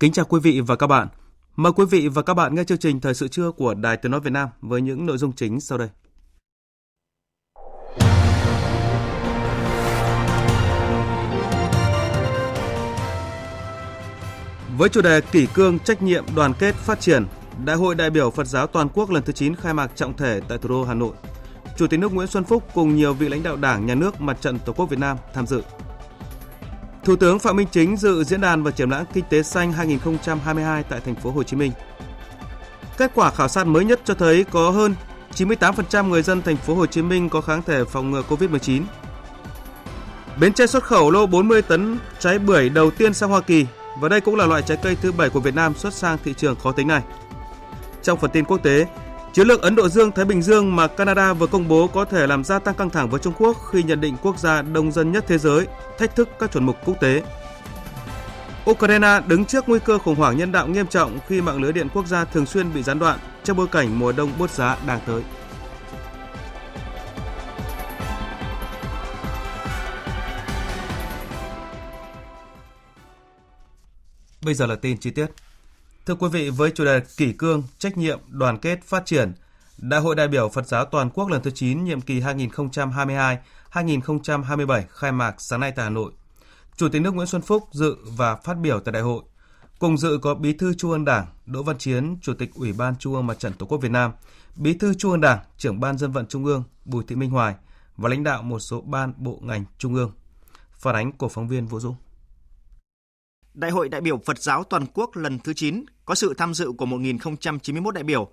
Kính chào quý vị và các bạn. Mời quý vị và các bạn nghe chương trình Thời sự trưa của Đài Tiếng Nói Việt Nam với những nội dung chính sau đây. Với chủ đề kỷ cương trách nhiệm đoàn kết phát triển, Đại hội đại biểu Phật giáo toàn quốc lần thứ 9 khai mạc trọng thể tại thủ đô Hà Nội. Chủ tịch nước Nguyễn Xuân Phúc cùng nhiều vị lãnh đạo Đảng, Nhà nước, Mặt trận Tổ quốc Việt Nam tham dự. Thủ tướng Phạm Minh Chính dự diễn đàn và triển lãm kinh tế xanh 2022 tại thành phố Hồ Chí Minh. Kết quả khảo sát mới nhất cho thấy có hơn 98% người dân thành phố Hồ Chí Minh có kháng thể phòng ngừa Covid-19. Bến Tre xuất khẩu lô 40 tấn trái bưởi đầu tiên sang Hoa Kỳ và đây cũng là loại trái cây thứ bảy của Việt Nam xuất sang thị trường khó tính này. Trong phần tin quốc tế, Chiến lược Ấn Độ Dương-Thái Bình Dương mà Canada vừa công bố có thể làm gia tăng căng thẳng với Trung Quốc khi nhận định quốc gia đông dân nhất thế giới, thách thức các chuẩn mực quốc tế. Ukraine đứng trước nguy cơ khủng hoảng nhân đạo nghiêm trọng khi mạng lưới điện quốc gia thường xuyên bị gián đoạn trong bối cảnh mùa đông bốt giá đang tới. Bây giờ là tin chi tiết. Thưa quý vị, với chủ đề kỷ cương, trách nhiệm, đoàn kết, phát triển, Đại hội đại biểu Phật giáo toàn quốc lần thứ 9 nhiệm kỳ 2022-2027 khai mạc sáng nay tại Hà Nội. Chủ tịch nước Nguyễn Xuân Phúc dự và phát biểu tại đại hội. Cùng dự có Bí thư Trung ương Đảng Đỗ Văn Chiến, Chủ tịch Ủy ban Trung ương Mặt trận Tổ quốc Việt Nam, Bí thư Trung ương Đảng, Trưởng ban Dân vận Trung ương Bùi Thị Minh Hoài và lãnh đạo một số ban bộ ngành trung ương. Phản ánh của phóng viên Vũ Dũng. Đại hội đại biểu Phật giáo toàn quốc lần thứ 9 có sự tham dự của 1.091 đại biểu.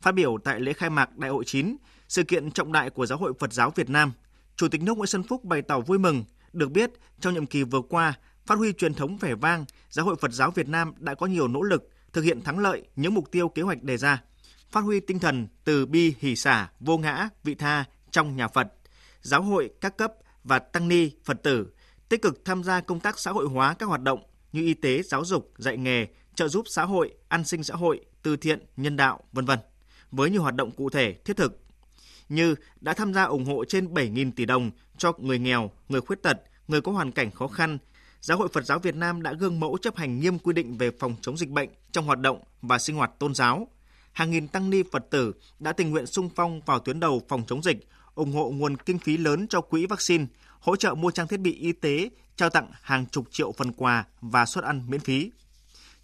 Phát biểu tại lễ khai mạc Đại hội 9, sự kiện trọng đại của Giáo hội Phật giáo Việt Nam, Chủ tịch nước Nguyễn Xuân Phúc bày tỏ vui mừng được biết trong nhiệm kỳ vừa qua, phát huy truyền thống vẻ vang, Giáo hội Phật giáo Việt Nam đã có nhiều nỗ lực thực hiện thắng lợi những mục tiêu kế hoạch đề ra, phát huy tinh thần từ bi hỷ xả, vô ngã, vị tha trong nhà Phật, giáo hội các cấp và tăng ni Phật tử tích cực tham gia công tác xã hội hóa các hoạt động như y tế, giáo dục, dạy nghề, trợ giúp xã hội, an sinh xã hội, từ thiện, nhân đạo, vân vân, với nhiều hoạt động cụ thể, thiết thực như đã tham gia ủng hộ trên 7.000 tỷ đồng cho người nghèo, người khuyết tật, người có hoàn cảnh khó khăn. Giáo hội Phật giáo Việt Nam đã gương mẫu chấp hành nghiêm quy định về phòng chống dịch bệnh trong hoạt động và sinh hoạt tôn giáo. Hàng nghìn tăng ni Phật tử đã tình nguyện sung phong vào tuyến đầu phòng chống dịch, ủng hộ nguồn kinh phí lớn cho quỹ vaccine, hỗ trợ mua trang thiết bị y tế, trao tặng hàng chục triệu phần quà và suất ăn miễn phí.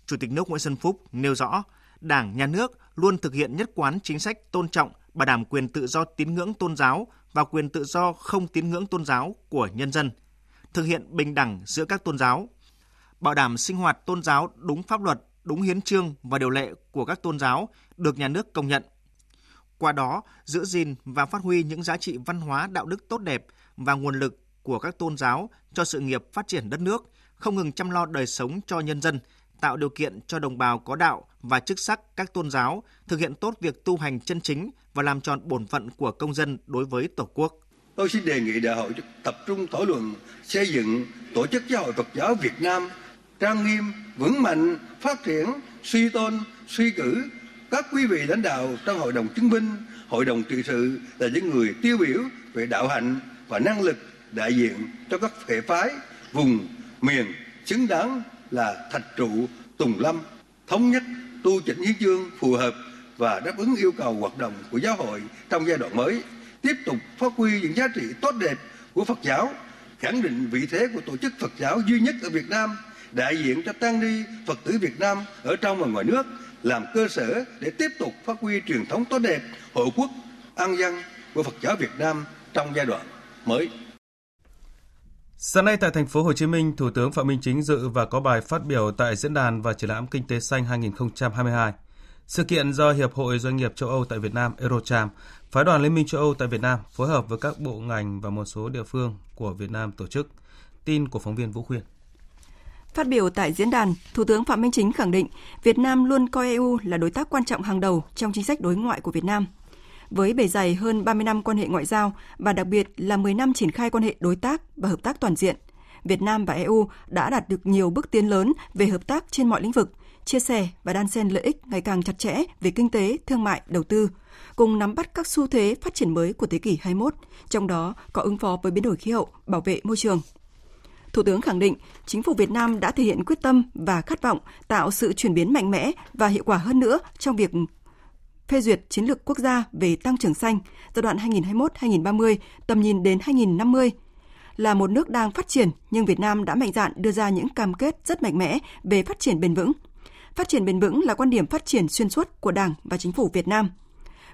Chủ tịch nước Nguyễn Xuân Phúc nêu rõ, Đảng, Nhà nước luôn thực hiện nhất quán chính sách tôn trọng, bảo đảm quyền tự do tín ngưỡng tôn giáo và quyền tự do không tín ngưỡng tôn giáo của nhân dân, thực hiện bình đẳng giữa các tôn giáo, bảo đảm sinh hoạt tôn giáo đúng pháp luật, đúng hiến trương và điều lệ của các tôn giáo được nhà nước công nhận. Qua đó, giữ gìn và phát huy những giá trị văn hóa đạo đức tốt đẹp và nguồn lực của các tôn giáo cho sự nghiệp phát triển đất nước, không ngừng chăm lo đời sống cho nhân dân, tạo điều kiện cho đồng bào có đạo và chức sắc các tôn giáo thực hiện tốt việc tu hành chân chính và làm tròn bổn phận của công dân đối với Tổ quốc. Tôi xin đề nghị đại hội tập trung thảo luận xây dựng tổ chức giáo hội Phật giáo Việt Nam trang nghiêm, vững mạnh, phát triển, suy tôn, suy cử các quý vị lãnh đạo trong hội đồng chứng minh, hội đồng trị sự là những người tiêu biểu về đạo hạnh và năng lực đại diện cho các hệ phái, vùng, miền xứng đáng là thạch trụ tùng lâm, thống nhất tu chỉnh hiến chương phù hợp và đáp ứng yêu cầu hoạt động của giáo hội trong giai đoạn mới, tiếp tục phát huy những giá trị tốt đẹp của Phật giáo, khẳng định vị thế của tổ chức Phật giáo duy nhất ở Việt Nam, đại diện cho tăng ni Phật tử Việt Nam ở trong và ngoài nước, làm cơ sở để tiếp tục phát huy truyền thống tốt đẹp, hộ quốc, an dân của Phật giáo Việt Nam trong giai đoạn mới. Sáng nay tại thành phố Hồ Chí Minh, Thủ tướng Phạm Minh Chính dự và có bài phát biểu tại diễn đàn và triển lãm Kinh tế xanh 2022. Sự kiện do Hiệp hội Doanh nghiệp châu Âu tại Việt Nam Eurocharm, Phái đoàn Liên minh châu Âu tại Việt Nam phối hợp với các bộ ngành và một số địa phương của Việt Nam tổ chức. Tin của phóng viên Vũ Khuyên. Phát biểu tại diễn đàn, Thủ tướng Phạm Minh Chính khẳng định Việt Nam luôn coi EU là đối tác quan trọng hàng đầu trong chính sách đối ngoại của Việt Nam. Với bề dày hơn 30 năm quan hệ ngoại giao và đặc biệt là 10 năm triển khai quan hệ đối tác và hợp tác toàn diện, Việt Nam và EU đã đạt được nhiều bước tiến lớn về hợp tác trên mọi lĩnh vực, chia sẻ và đan xen lợi ích ngày càng chặt chẽ về kinh tế, thương mại, đầu tư, cùng nắm bắt các xu thế phát triển mới của thế kỷ 21, trong đó có ứng phó với biến đổi khí hậu, bảo vệ môi trường. Thủ tướng khẳng định, chính phủ Việt Nam đã thể hiện quyết tâm và khát vọng tạo sự chuyển biến mạnh mẽ và hiệu quả hơn nữa trong việc phê duyệt chiến lược quốc gia về tăng trưởng xanh giai đoạn 2021-2030, tầm nhìn đến 2050. Là một nước đang phát triển, nhưng Việt Nam đã mạnh dạn đưa ra những cam kết rất mạnh mẽ về phát triển bền vững. Phát triển bền vững là quan điểm phát triển xuyên suốt của Đảng và Chính phủ Việt Nam –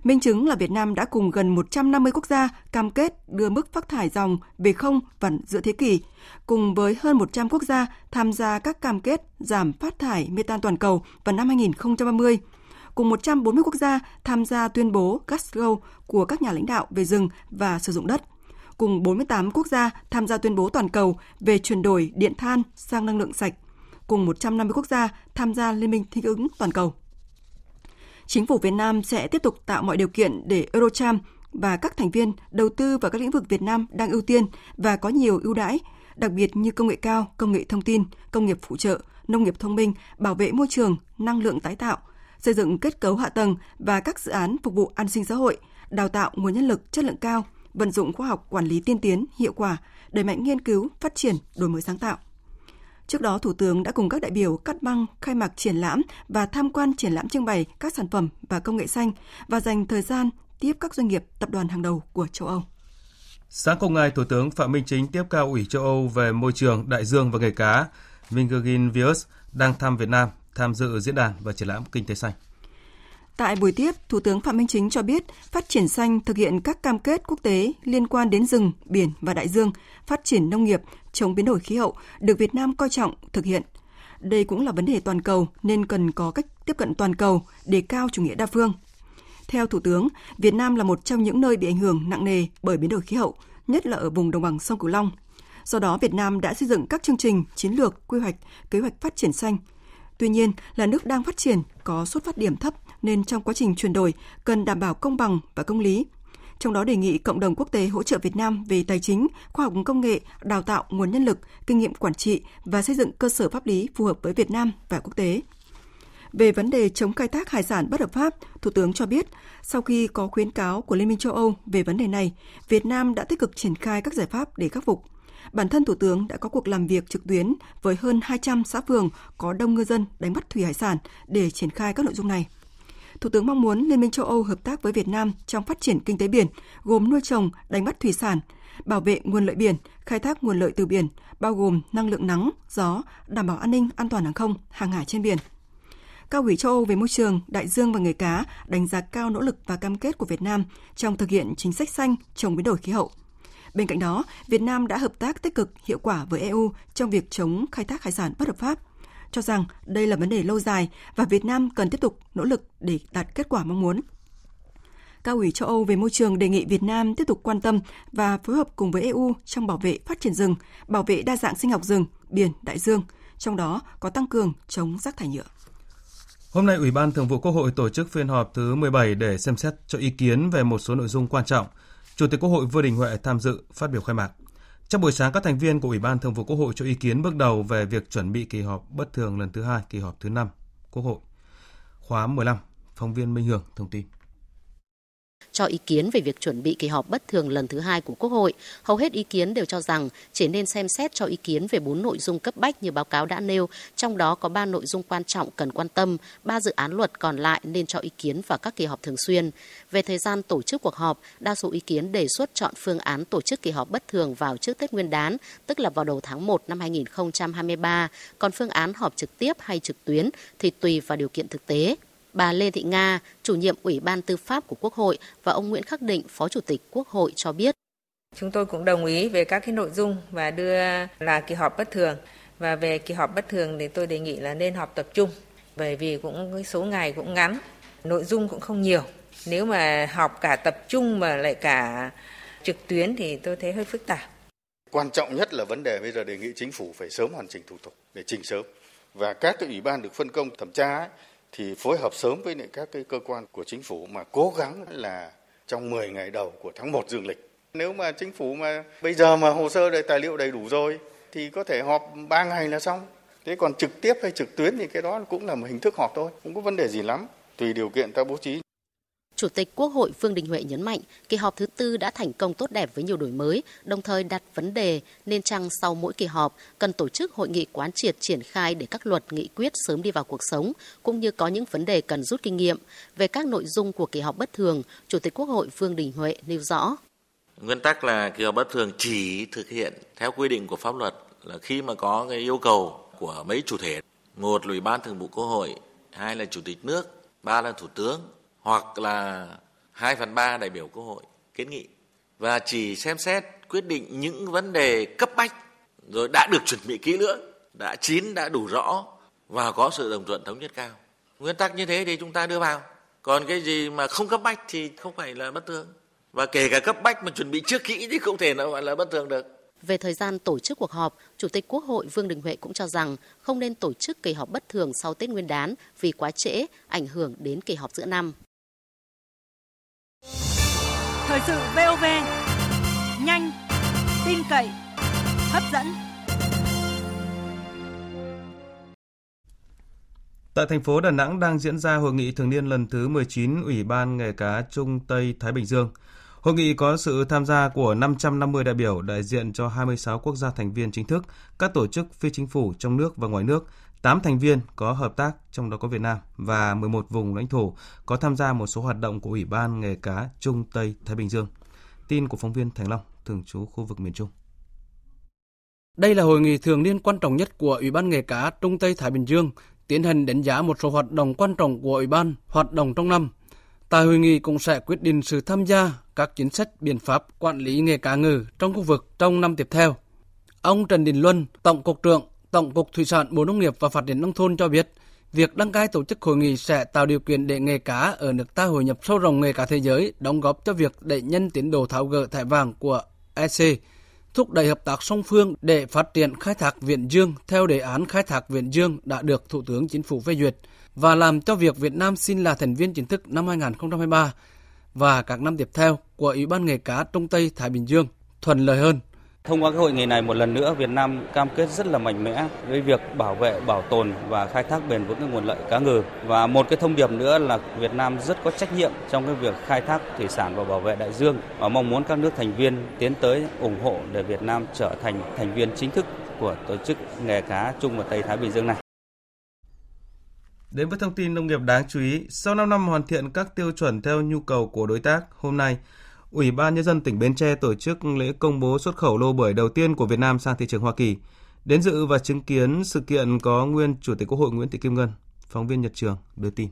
Minh chứng là Việt Nam đã cùng gần 150 quốc gia cam kết đưa mức phát thải dòng về không vào giữa thế kỷ, cùng với hơn 100 quốc gia tham gia các cam kết giảm phát thải metan toàn cầu vào năm 2030 cùng 140 quốc gia tham gia tuyên bố Glasgow của các nhà lãnh đạo về rừng và sử dụng đất, cùng 48 quốc gia tham gia tuyên bố toàn cầu về chuyển đổi điện than sang năng lượng sạch, cùng 150 quốc gia tham gia Liên minh thích ứng toàn cầu. Chính phủ Việt Nam sẽ tiếp tục tạo mọi điều kiện để Eurocharm và các thành viên đầu tư vào các lĩnh vực Việt Nam đang ưu tiên và có nhiều ưu đãi, đặc biệt như công nghệ cao, công nghệ thông tin, công nghiệp phụ trợ, nông nghiệp thông minh, bảo vệ môi trường, năng lượng tái tạo, xây dựng kết cấu hạ tầng và các dự án phục vụ an sinh xã hội, đào tạo nguồn nhân lực chất lượng cao, vận dụng khoa học quản lý tiên tiến, hiệu quả, đẩy mạnh nghiên cứu, phát triển, đổi mới sáng tạo. Trước đó, Thủ tướng đã cùng các đại biểu cắt băng khai mạc triển lãm và tham quan triển lãm trưng bày các sản phẩm và công nghệ xanh và dành thời gian tiếp các doanh nghiệp tập đoàn hàng đầu của châu Âu. Sáng cùng ngày, Thủ tướng Phạm Minh Chính tiếp cao ủy châu Âu về môi trường, đại dương và nghề cá Vingegin Vius đang thăm Việt Nam, tham dự diễn đàn và triển lãm kinh tế xanh. Tại buổi tiếp, Thủ tướng Phạm Minh Chính cho biết phát triển xanh thực hiện các cam kết quốc tế liên quan đến rừng, biển và đại dương, phát triển nông nghiệp, chống biến đổi khí hậu được Việt Nam coi trọng thực hiện. Đây cũng là vấn đề toàn cầu nên cần có cách tiếp cận toàn cầu để cao chủ nghĩa đa phương. Theo Thủ tướng, Việt Nam là một trong những nơi bị ảnh hưởng nặng nề bởi biến đổi khí hậu, nhất là ở vùng đồng bằng sông Cửu Long. Do đó, Việt Nam đã xây dựng các chương trình, chiến lược, quy hoạch, kế hoạch phát triển xanh. Tuy nhiên, là nước đang phát triển, có xuất phát điểm thấp nên trong quá trình chuyển đổi cần đảm bảo công bằng và công lý. Trong đó đề nghị cộng đồng quốc tế hỗ trợ Việt Nam về tài chính, khoa học công nghệ, đào tạo nguồn nhân lực, kinh nghiệm quản trị và xây dựng cơ sở pháp lý phù hợp với Việt Nam và quốc tế. Về vấn đề chống khai thác hải sản bất hợp pháp, Thủ tướng cho biết, sau khi có khuyến cáo của Liên minh châu Âu về vấn đề này, Việt Nam đã tích cực triển khai các giải pháp để khắc phục. Bản thân Thủ tướng đã có cuộc làm việc trực tuyến với hơn 200 xã phường có đông ngư dân đánh bắt thủy hải sản để triển khai các nội dung này. Thủ tướng mong muốn Liên minh châu Âu hợp tác với Việt Nam trong phát triển kinh tế biển, gồm nuôi trồng, đánh bắt thủy sản, bảo vệ nguồn lợi biển, khai thác nguồn lợi từ biển, bao gồm năng lượng nắng, gió, đảm bảo an ninh, an toàn hàng không, hàng hải trên biển. Cao ủy châu Âu về môi trường, đại dương và nghề cá đánh giá cao nỗ lực và cam kết của Việt Nam trong thực hiện chính sách xanh chống biến đổi khí hậu. Bên cạnh đó, Việt Nam đã hợp tác tích cực hiệu quả với EU trong việc chống khai thác hải sản bất hợp pháp, cho rằng đây là vấn đề lâu dài và Việt Nam cần tiếp tục nỗ lực để đạt kết quả mong muốn. Cao ủy châu Âu về môi trường đề nghị Việt Nam tiếp tục quan tâm và phối hợp cùng với EU trong bảo vệ phát triển rừng, bảo vệ đa dạng sinh học rừng, biển, đại dương, trong đó có tăng cường chống rác thải nhựa. Hôm nay, Ủy ban Thường vụ Quốc hội tổ chức phiên họp thứ 17 để xem xét cho ý kiến về một số nội dung quan trọng. Chủ tịch Quốc hội Vương Đình Huệ tham dự phát biểu khai mạc. Trong buổi sáng, các thành viên của Ủy ban Thường vụ Quốc hội cho ý kiến bước đầu về việc chuẩn bị kỳ họp bất thường lần thứ hai, kỳ họp thứ năm Quốc hội. Khóa 15, phóng viên Minh Hường thông tin cho ý kiến về việc chuẩn bị kỳ họp bất thường lần thứ hai của Quốc hội. Hầu hết ý kiến đều cho rằng chỉ nên xem xét cho ý kiến về bốn nội dung cấp bách như báo cáo đã nêu, trong đó có ba nội dung quan trọng cần quan tâm, ba dự án luật còn lại nên cho ý kiến vào các kỳ họp thường xuyên. Về thời gian tổ chức cuộc họp, đa số ý kiến đề xuất chọn phương án tổ chức kỳ họp bất thường vào trước Tết Nguyên đán, tức là vào đầu tháng 1 năm 2023, còn phương án họp trực tiếp hay trực tuyến thì tùy vào điều kiện thực tế. Bà Lê Thị Nga, chủ nhiệm Ủy ban Tư pháp của Quốc hội và ông Nguyễn Khắc Định, Phó Chủ tịch Quốc hội cho biết. Chúng tôi cũng đồng ý về các cái nội dung và đưa là kỳ họp bất thường và về kỳ họp bất thường thì tôi đề nghị là nên họp tập trung bởi vì cũng cái số ngày cũng ngắn, nội dung cũng không nhiều. Nếu mà họp cả tập trung mà lại cả trực tuyến thì tôi thấy hơi phức tạp. Quan trọng nhất là vấn đề bây giờ đề nghị chính phủ phải sớm hoàn chỉnh thủ tục để trình sớm và các cái ủy ban được phân công thẩm tra ấy, thì phối hợp sớm với các cái cơ quan của chính phủ mà cố gắng là trong 10 ngày đầu của tháng 1 dương lịch. Nếu mà chính phủ mà bây giờ mà hồ sơ đầy tài liệu đầy đủ rồi thì có thể họp 3 ngày là xong. Thế còn trực tiếp hay trực tuyến thì cái đó cũng là một hình thức họp thôi, không có vấn đề gì lắm, tùy điều kiện ta bố trí. Chủ tịch Quốc hội Vương Đình Huệ nhấn mạnh, kỳ họp thứ tư đã thành công tốt đẹp với nhiều đổi mới, đồng thời đặt vấn đề nên chăng sau mỗi kỳ họp cần tổ chức hội nghị quán triệt triển khai để các luật nghị quyết sớm đi vào cuộc sống, cũng như có những vấn đề cần rút kinh nghiệm. Về các nội dung của kỳ họp bất thường, Chủ tịch Quốc hội Vương Đình Huệ nêu rõ. Nguyên tắc là kỳ họp bất thường chỉ thực hiện theo quy định của pháp luật là khi mà có cái yêu cầu của mấy chủ thể, một là Ủy ban Thường vụ Quốc hội, hai là Chủ tịch nước, ba là Thủ tướng hoặc là 2 phần 3 đại biểu quốc hội kiến nghị và chỉ xem xét quyết định những vấn đề cấp bách rồi đã được chuẩn bị kỹ lưỡng, đã chín, đã đủ rõ và có sự đồng thuận thống nhất cao. Nguyên tắc như thế thì chúng ta đưa vào. Còn cái gì mà không cấp bách thì không phải là bất thường. Và kể cả cấp bách mà chuẩn bị trước kỹ thì không thể nào gọi là bất thường được. Về thời gian tổ chức cuộc họp, Chủ tịch Quốc hội Vương Đình Huệ cũng cho rằng không nên tổ chức kỳ họp bất thường sau Tết Nguyên đán vì quá trễ, ảnh hưởng đến kỳ họp giữa năm. Thời sự VOV nhanh, tin cậy, hấp dẫn. Tại thành phố Đà Nẵng đang diễn ra hội nghị thường niên lần thứ 19 Ủy ban nghề cá Trung Tây Thái Bình Dương. Hội nghị có sự tham gia của 550 đại biểu đại diện cho 26 quốc gia thành viên chính thức, các tổ chức phi chính phủ trong nước và ngoài nước, 8 thành viên có hợp tác, trong đó có Việt Nam, và 11 vùng lãnh thổ có tham gia một số hoạt động của Ủy ban nghề cá Trung Tây Thái Bình Dương. Tin của phóng viên Thành Long, thường trú khu vực miền Trung. Đây là hội nghị thường niên quan trọng nhất của Ủy ban nghề cá Trung Tây Thái Bình Dương, tiến hành đánh giá một số hoạt động quan trọng của Ủy ban hoạt động trong năm. Tại hội nghị cũng sẽ quyết định sự tham gia các chính sách biện pháp quản lý nghề cá ngừ trong khu vực trong năm tiếp theo. Ông Trần Đình Luân, Tổng cục trưởng Tổng cục Thủy sản Bộ Nông nghiệp và Phát triển Nông thôn cho biết, việc đăng cai tổ chức hội nghị sẽ tạo điều kiện để nghề cá ở nước ta hội nhập sâu rộng nghề cá thế giới, đóng góp cho việc đẩy nhanh tiến độ tháo gỡ thẻ vàng của EC, thúc đẩy hợp tác song phương để phát triển khai thác Viễn Dương theo đề án khai thác Viễn Dương đã được Thủ tướng Chính phủ phê duyệt và làm cho việc Việt Nam xin là thành viên chính thức năm 2023 và các năm tiếp theo của Ủy ban nghề cá Trung Tây Thái Bình Dương thuận lợi hơn. Thông qua cái hội nghị này một lần nữa Việt Nam cam kết rất là mạnh mẽ với việc bảo vệ, bảo tồn và khai thác bền vững cái nguồn lợi cá ngừ. Và một cái thông điệp nữa là Việt Nam rất có trách nhiệm trong cái việc khai thác thủy sản và bảo vệ đại dương và mong muốn các nước thành viên tiến tới ủng hộ để Việt Nam trở thành thành viên chính thức của tổ chức nghề cá Trung và Tây Thái Bình Dương này. Đến với thông tin nông nghiệp đáng chú ý, sau 5 năm hoàn thiện các tiêu chuẩn theo nhu cầu của đối tác, hôm nay, Ủy ban Nhân dân tỉnh Bến Tre tổ chức lễ công bố xuất khẩu lô bưởi đầu tiên của Việt Nam sang thị trường Hoa Kỳ. Đến dự và chứng kiến sự kiện có nguyên Chủ tịch Quốc hội Nguyễn Thị Kim Ngân. Phóng viên Nhật Trường đưa tin.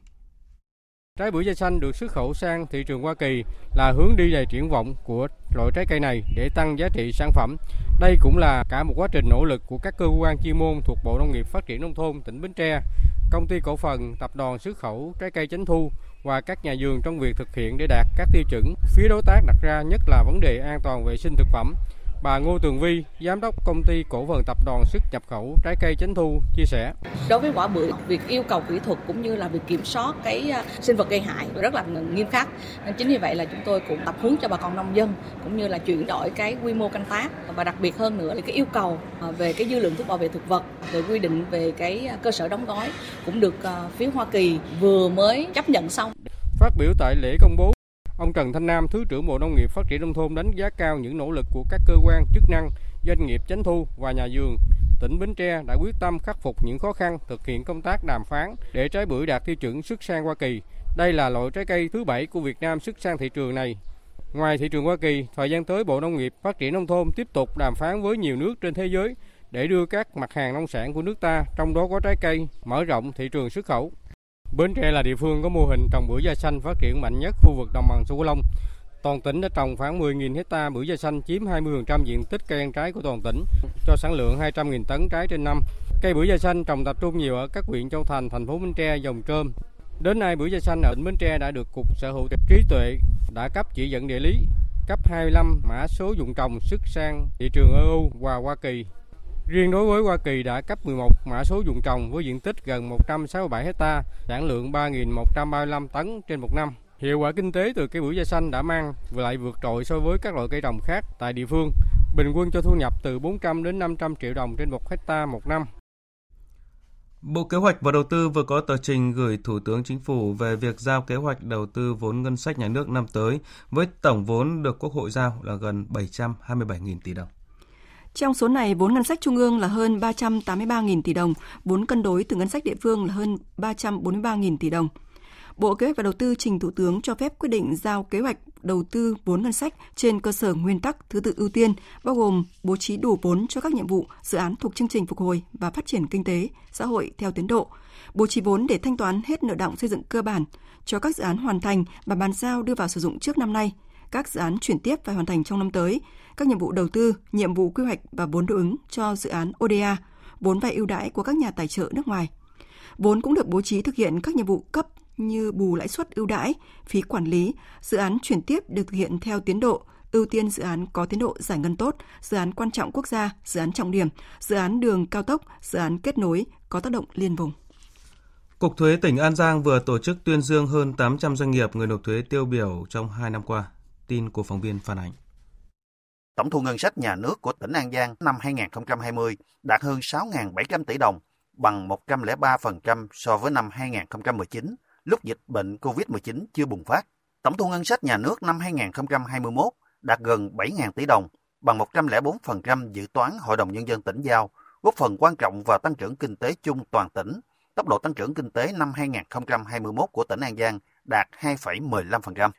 Trái bưởi da xanh được xuất khẩu sang thị trường Hoa Kỳ là hướng đi đầy triển vọng của loại trái cây này để tăng giá trị sản phẩm. Đây cũng là cả một quá trình nỗ lực của các cơ quan chuyên môn thuộc Bộ Nông nghiệp Phát triển Nông thôn tỉnh Bến Tre, công ty cổ phần tập đoàn xuất khẩu trái cây Chánh Thu và các nhà vườn trong việc thực hiện để đạt các tiêu chuẩn. Phía đối tác đặt ra nhất là vấn đề an toàn vệ sinh thực phẩm. Bà Ngô Tường Vi, giám đốc công ty cổ phần tập đoàn xuất nhập khẩu trái cây Chánh Thu chia sẻ. Đối với quả bưởi, việc yêu cầu kỹ thuật cũng như là việc kiểm soát cái à, sinh vật gây hại rất là nghiêm khắc. Nên chính vì vậy là chúng tôi cũng tập huấn cho bà con nông dân cũng như là chuyển đổi cái quy mô canh tác và đặc biệt hơn nữa là cái yêu cầu à, về cái dư lượng thuốc bảo vệ thực vật, về quy định về cái à, cơ sở đóng gói cũng được phía Hoa Kỳ vừa mới chấp nhận xong. Phát biểu tại lễ công bố Ông Trần Thanh Nam, Thứ trưởng Bộ Nông nghiệp Phát triển Nông thôn đánh giá cao những nỗ lực của các cơ quan chức năng, doanh nghiệp chánh thu và nhà vườn. Tỉnh Bến Tre đã quyết tâm khắc phục những khó khăn, thực hiện công tác đàm phán để trái bưởi đạt tiêu chuẩn xuất sang Hoa Kỳ. Đây là loại trái cây thứ bảy của Việt Nam xuất sang thị trường này. Ngoài thị trường Hoa Kỳ, thời gian tới Bộ Nông nghiệp Phát triển Nông thôn tiếp tục đàm phán với nhiều nước trên thế giới để đưa các mặt hàng nông sản của nước ta, trong đó có trái cây, mở rộng thị trường xuất khẩu. Bến Tre là địa phương có mô hình trồng bưởi da xanh phát triển mạnh nhất khu vực đồng bằng sông Cửu Long. Toàn tỉnh đã trồng khoảng 10.000 hecta bưởi da xanh chiếm 20% diện tích cây ăn trái của toàn tỉnh, cho sản lượng 200.000 tấn trái trên năm. Cây bưởi da xanh trồng tập trung nhiều ở các huyện Châu Thành, thành phố Bến Tre, Dòng Trơm. Đến nay bưởi da xanh ở tỉnh Bến Tre đã được Cục Sở hữu trí tuệ đã cấp chỉ dẫn địa lý, cấp 25 mã số dụng trồng xuất sang thị trường EU và Hoa Kỳ. Riêng đối với Hoa Kỳ đã cấp 11 mã số dụng trồng với diện tích gần 167 hecta, sản lượng 3.135 tấn trên một năm. Hiệu quả kinh tế từ cây bưởi da xanh đã mang lại vượt trội so với các loại cây trồng khác tại địa phương. Bình quân cho thu nhập từ 400 đến 500 triệu đồng trên một hecta một năm. Bộ Kế hoạch và Đầu tư vừa có tờ trình gửi Thủ tướng Chính phủ về việc giao kế hoạch đầu tư vốn ngân sách nhà nước năm tới với tổng vốn được Quốc hội giao là gần 727.000 tỷ đồng. Trong số này, vốn ngân sách trung ương là hơn 383.000 tỷ đồng, vốn cân đối từ ngân sách địa phương là hơn 343.000 tỷ đồng. Bộ Kế hoạch và Đầu tư trình Thủ tướng cho phép quyết định giao kế hoạch đầu tư vốn ngân sách trên cơ sở nguyên tắc thứ tự ưu tiên, bao gồm bố trí đủ vốn cho các nhiệm vụ, dự án thuộc chương trình phục hồi và phát triển kinh tế, xã hội theo tiến độ, bố trí vốn để thanh toán hết nợ động xây dựng cơ bản cho các dự án hoàn thành và bàn giao đưa vào sử dụng trước năm nay, các dự án chuyển tiếp phải hoàn thành trong năm tới, các nhiệm vụ đầu tư, nhiệm vụ quy hoạch và vốn đối ứng cho dự án ODA, vốn vay ưu đãi của các nhà tài trợ nước ngoài. Vốn cũng được bố trí thực hiện các nhiệm vụ cấp như bù lãi suất ưu đãi, phí quản lý, dự án chuyển tiếp được thực hiện theo tiến độ, ưu tiên dự án có tiến độ giải ngân tốt, dự án quan trọng quốc gia, dự án trọng điểm, dự án đường cao tốc, dự án kết nối có tác động liên vùng. Cục Thuế tỉnh An Giang vừa tổ chức tuyên dương hơn 800 doanh nghiệp người nộp thuế tiêu biểu trong 2 năm qua. Tin của phóng viên Phan Ánh. Tổng thu ngân sách nhà nước của tỉnh An Giang năm 2020 đạt hơn 6.700 tỷ đồng, bằng 103% so với năm 2019 lúc dịch bệnh COVID-19 chưa bùng phát. Tổng thu ngân sách nhà nước năm 2021 đạt gần 7.000 tỷ đồng, bằng 104% dự toán Hội đồng Nhân dân tỉnh giao, góp phần quan trọng vào tăng trưởng kinh tế chung toàn tỉnh. Tốc độ tăng trưởng kinh tế năm 2021 của tỉnh An Giang đạt 2,15%.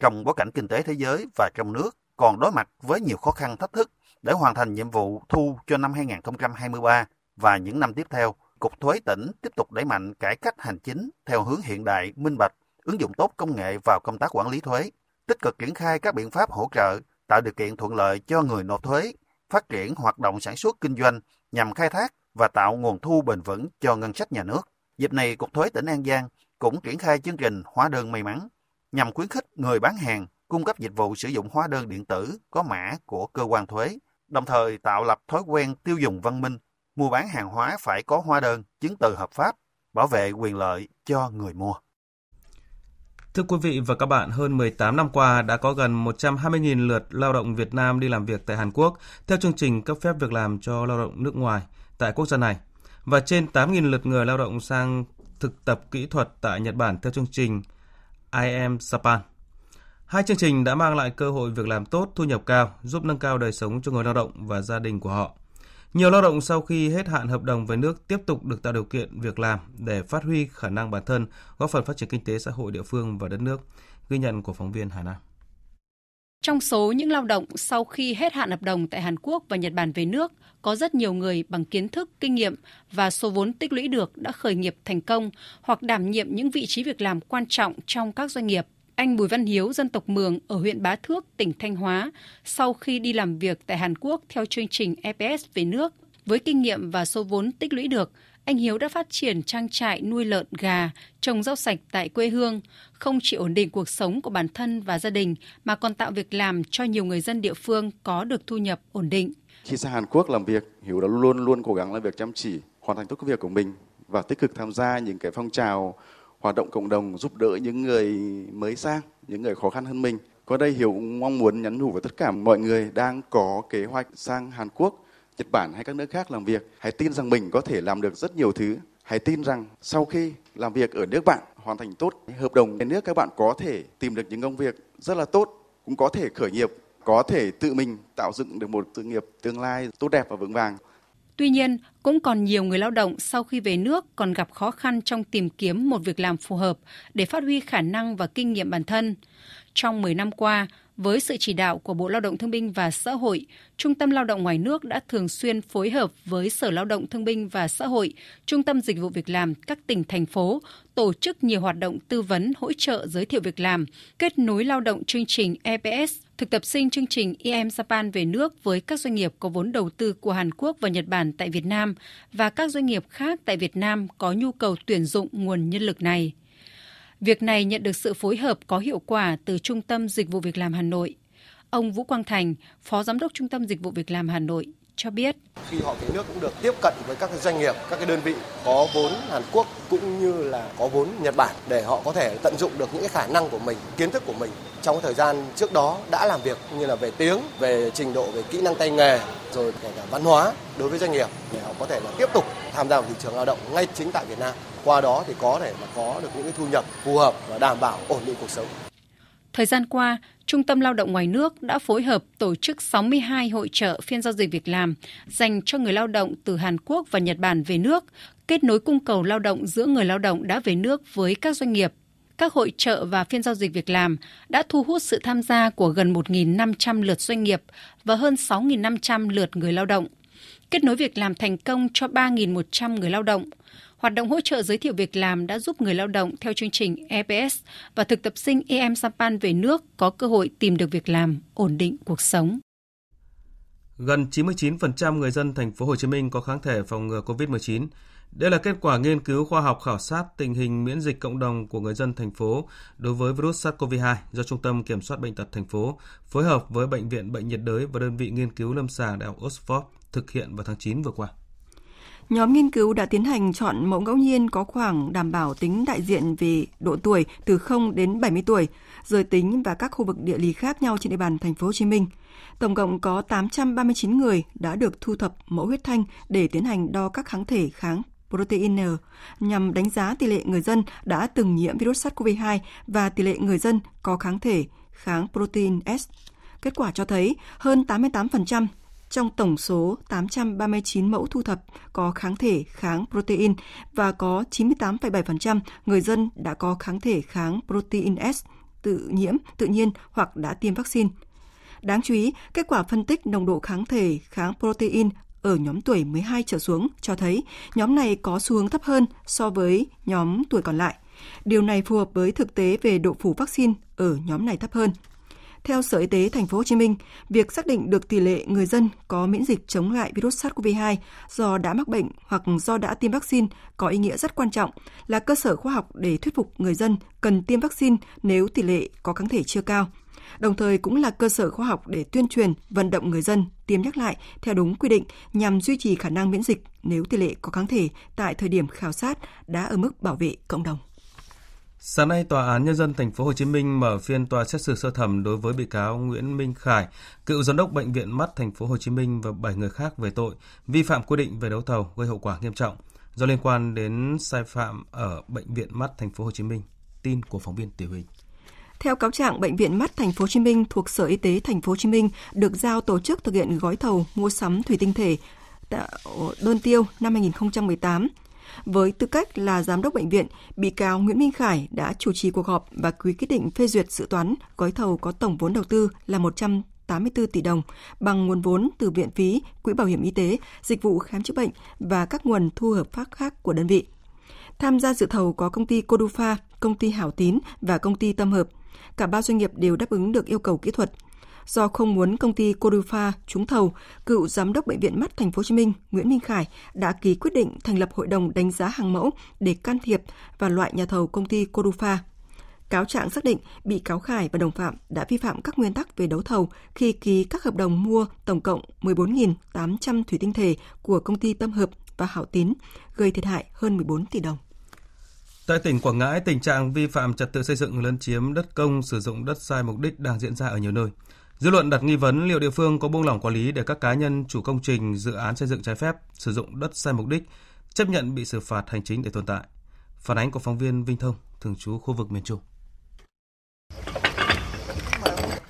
Trong bối cảnh kinh tế thế giới và trong nước còn đối mặt với nhiều khó khăn thách thức để hoàn thành nhiệm vụ thu cho năm 2023 và những năm tiếp theo, Cục Thuế tỉnh tiếp tục đẩy mạnh cải cách hành chính theo hướng hiện đại, minh bạch, ứng dụng tốt công nghệ vào công tác quản lý thuế, tích cực triển khai các biện pháp hỗ trợ, tạo điều kiện thuận lợi cho người nộp thuế, phát triển hoạt động sản xuất kinh doanh nhằm khai thác và tạo nguồn thu bền vững cho ngân sách nhà nước. Dịp này, Cục Thuế tỉnh An Giang cũng triển khai chương trình hóa đơn may mắn nhằm khuyến khích người bán hàng cung cấp dịch vụ sử dụng hóa đơn điện tử có mã của cơ quan thuế, đồng thời tạo lập thói quen tiêu dùng văn minh mua bán hàng hóa phải có hóa đơn, chứng từ hợp pháp, bảo vệ quyền lợi cho người mua. Thưa quý vị và các bạn, hơn 18 năm qua đã có gần 120.000 lượt lao động Việt Nam đi làm việc tại Hàn Quốc theo chương trình cấp phép việc làm cho lao động nước ngoài tại quốc gia này và trên 8.000 lượt người lao động sang thực tập kỹ thuật tại Nhật Bản theo chương trình IM Japan. Hai chương trình đã mang lại cơ hội việc làm tốt, thu nhập cao, giúp nâng cao đời sống cho người lao động và gia đình của họ. Nhiều lao động sau khi hết hạn hợp đồng với nước tiếp tục được tạo điều kiện việc làm để phát huy khả năng bản thân, góp phần phát triển kinh tế xã hội địa phương và đất nước. Ghi nhận của phóng viên Hà Nam. Trong số những lao động sau khi hết hạn hợp đồng tại Hàn Quốc và Nhật Bản về nước, có rất nhiều người bằng kiến thức, kinh nghiệm và số vốn tích lũy được đã khởi nghiệp thành công hoặc đảm nhiệm những vị trí việc làm quan trọng trong các doanh nghiệp. Anh Bùi Văn Hiếu, dân tộc Mường ở huyện Bá Thước, tỉnh Thanh Hóa, sau khi đi làm việc tại Hàn Quốc theo chương trình EPS về nước, với kinh nghiệm và số vốn tích lũy được, anh Hiếu đã phát triển trang trại nuôi lợn, gà, trồng rau sạch tại quê hương, không chỉ ổn định cuộc sống của bản thân và gia đình mà còn tạo việc làm cho nhiều người dân địa phương có được thu nhập ổn định. Khi sang Hàn Quốc làm việc, Hiếu đã luôn luôn cố gắng làm việc chăm chỉ, hoàn thành tốt công việc của mình và tích cực tham gia những cái phong trào hoạt động cộng đồng giúp đỡ những người mới sang, những người khó khăn hơn mình. Qua đây Hiếu cũng mong muốn nhắn nhủ với tất cả mọi người đang có kế hoạch sang Hàn Quốc, Nhật Bản hay các nước khác làm việc. Hãy tin rằng mình có thể làm được rất nhiều thứ. Hãy tin rằng sau khi làm việc ở nước bạn hoàn thành tốt hợp đồng đến nước các bạn có thể tìm được những công việc rất là tốt, cũng có thể khởi nghiệp, có thể tự mình tạo dựng được một sự nghiệp tương lai tốt đẹp và vững vàng. Tuy nhiên, cũng còn nhiều người lao động sau khi về nước còn gặp khó khăn trong tìm kiếm một việc làm phù hợp để phát huy khả năng và kinh nghiệm bản thân. Trong 10 năm qua, với sự chỉ đạo của Bộ Lao động Thương binh và Xã hội, Trung tâm Lao động ngoài nước đã thường xuyên phối hợp với Sở Lao động Thương binh và Xã hội, Trung tâm Dịch vụ Việc làm các tỉnh, thành phố tổ chức nhiều hoạt động tư vấn, hỗ trợ giới thiệu việc làm, kết nối lao động chương trình EPS, thực tập sinh chương trình EM Japan về nước với các doanh nghiệp có vốn đầu tư của Hàn Quốc và Nhật Bản tại Việt Nam và các doanh nghiệp khác tại Việt Nam có nhu cầu tuyển dụng nguồn nhân lực này. Việc này nhận được sự phối hợp có hiệu quả từ Trung tâm Dịch vụ Việc làm Hà Nội. Ông Vũ Quang Thành, Phó Giám đốc Trung tâm Dịch vụ Việc làm Hà Nội cho biết. Khi họ về nước cũng được tiếp cận với các doanh nghiệp, các cái đơn vị có vốn Hàn Quốc cũng như là có vốn Nhật Bản để họ có thể tận dụng được những cái khả năng của mình, kiến thức của mình trong cái thời gian trước đó đã làm việc như là về tiếng, về trình độ, về kỹ năng tay nghề, rồi kể cả văn hóa đối với doanh nghiệp để họ có thể là tiếp tục tham gia vào thị trường lao động ngay chính tại Việt Nam. Qua đó thì có thể mà có được những cái thu nhập phù hợp và đảm bảo ổn định cuộc sống. Thời gian qua, Trung tâm Lao động ngoài nước đã phối hợp tổ chức 62 hội trợ phiên giao dịch việc làm dành cho người lao động từ Hàn Quốc và Nhật Bản về nước, kết nối cung cầu lao động giữa người lao động đã về nước với các doanh nghiệp. Các hội trợ và phiên giao dịch việc làm đã thu hút sự tham gia của gần 1.500 lượt doanh nghiệp và hơn 6.500 lượt người lao động. Kết nối việc làm thành công cho 3.100 người lao động, Hoạt động hỗ trợ giới thiệu việc làm đã giúp người lao động theo chương trình EPS và thực tập sinh EM Sampan về nước có cơ hội tìm được việc làm, ổn định cuộc sống. Gần 99% người dân thành phố Hồ Chí Minh có kháng thể phòng ngừa COVID-19. Đây là kết quả nghiên cứu khoa học khảo sát tình hình miễn dịch cộng đồng của người dân thành phố đối với virus SARS-CoV-2 do Trung tâm Kiểm soát bệnh tật thành phố phối hợp với Bệnh viện Bệnh nhiệt đới và đơn vị nghiên cứu lâm sàng Đại học Oxford thực hiện vào tháng 9 vừa qua. Nhóm nghiên cứu đã tiến hành chọn mẫu ngẫu nhiên có khoảng đảm bảo tính đại diện về độ tuổi từ 0 đến 70 tuổi, giới tính và các khu vực địa lý khác nhau trên địa bàn thành phố Hồ Chí Minh. Tổng cộng có 839 người đã được thu thập mẫu huyết thanh để tiến hành đo các kháng thể kháng protein N nhằm đánh giá tỷ lệ người dân đã từng nhiễm virus SARS-CoV-2 và tỷ lệ người dân có kháng thể kháng protein S. Kết quả cho thấy hơn 88% trong tổng số 839 mẫu thu thập có kháng thể kháng protein và có 98,7% người dân đã có kháng thể kháng protein S tự nhiễm, tự nhiên hoặc đã tiêm vaccine. Đáng chú ý, kết quả phân tích nồng độ kháng thể kháng protein ở nhóm tuổi 12 trở xuống cho thấy nhóm này có xu hướng thấp hơn so với nhóm tuổi còn lại. Điều này phù hợp với thực tế về độ phủ vaccine ở nhóm này thấp hơn. Theo Sở Y tế Thành phố Hồ Chí Minh, việc xác định được tỷ lệ người dân có miễn dịch chống lại virus SARS-CoV-2 do đã mắc bệnh hoặc do đã tiêm vaccine có ý nghĩa rất quan trọng, là cơ sở khoa học để thuyết phục người dân cần tiêm vaccine nếu tỷ lệ có kháng thể chưa cao. Đồng thời cũng là cơ sở khoa học để tuyên truyền, vận động người dân tiêm nhắc lại theo đúng quy định nhằm duy trì khả năng miễn dịch nếu tỷ lệ có kháng thể tại thời điểm khảo sát đã ở mức bảo vệ cộng đồng. Sáng nay, Tòa án Nhân dân Thành phố Hồ Chí Minh mở phiên tòa xét xử sơ thẩm đối với bị cáo Nguyễn Minh Khải, cựu giám đốc bệnh viện mắt Thành phố Hồ Chí Minh và 7 người khác về tội vi phạm quy định về đấu thầu gây hậu quả nghiêm trọng do liên quan đến sai phạm ở bệnh viện mắt Thành phố Hồ Chí Minh. Tin của phóng viên Tiểu Hình. Theo cáo trạng, bệnh viện mắt Thành phố Hồ Chí Minh thuộc Sở Y tế Thành phố Hồ Chí Minh được giao tổ chức thực hiện gói thầu mua sắm thủy tinh thể đơn tiêu năm 2018 với tư cách là giám đốc bệnh viện, bị cáo Nguyễn Minh Khải đã chủ trì cuộc họp và ký quyết định phê duyệt dự toán gói thầu có tổng vốn đầu tư là 184 tỷ đồng bằng nguồn vốn từ viện phí, quỹ bảo hiểm y tế, dịch vụ khám chữa bệnh và các nguồn thu hợp pháp khác của đơn vị. Tham gia dự thầu có công ty Codufa, công ty Hảo Tín và công ty Tâm Hợp. Cả ba doanh nghiệp đều đáp ứng được yêu cầu kỹ thuật do không muốn công ty Corufa trúng thầu, cựu giám đốc bệnh viện mắt Thành phố Hồ Chí Minh Nguyễn Minh Khải đã ký quyết định thành lập hội đồng đánh giá hàng mẫu để can thiệp và loại nhà thầu công ty Corufa. Cáo trạng xác định bị cáo Khải và đồng phạm đã vi phạm các nguyên tắc về đấu thầu khi ký các hợp đồng mua tổng cộng 14.800 thủy tinh thể của công ty Tâm Hợp và Hảo Tín, gây thiệt hại hơn 14 tỷ đồng. Tại tỉnh Quảng Ngãi, tình trạng vi phạm trật tự xây dựng lấn chiếm đất công sử dụng đất sai mục đích đang diễn ra ở nhiều nơi. Dư luận đặt nghi vấn liệu địa phương có buông lỏng quản lý để các cá nhân chủ công trình dự án xây dựng trái phép sử dụng đất sai mục đích chấp nhận bị xử phạt hành chính để tồn tại. Phản ánh của phóng viên Vinh Thông, thường trú khu vực miền Trung.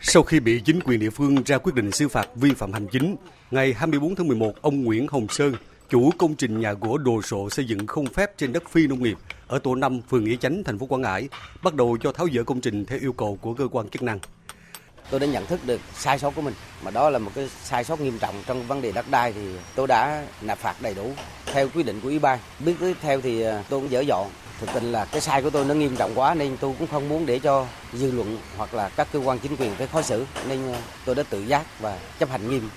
Sau khi bị chính quyền địa phương ra quyết định xử phạt vi phạm hành chính, ngày 24 tháng 11, ông Nguyễn Hồng Sơn, chủ công trình nhà gỗ đồ sộ xây dựng không phép trên đất phi nông nghiệp ở tổ 5, phường Nghĩa Chánh, thành phố Quảng Ngãi, bắt đầu cho tháo dỡ công trình theo yêu cầu của cơ quan chức năng tôi đã nhận thức được sai sót của mình. Mà đó là một cái sai sót nghiêm trọng trong vấn đề đất đai thì tôi đã nạp phạt đầy đủ theo quy định của ủy ban biết tiếp theo thì à, tôi cũng dỡ dọn thực tình là cái sai của tôi nó nghiêm trọng quá nên tôi cũng không muốn để cho dư luận hoặc là các cơ quan chính quyền phải khó xử. Nên à, tôi đã tự giác và chấp hành nghiêm.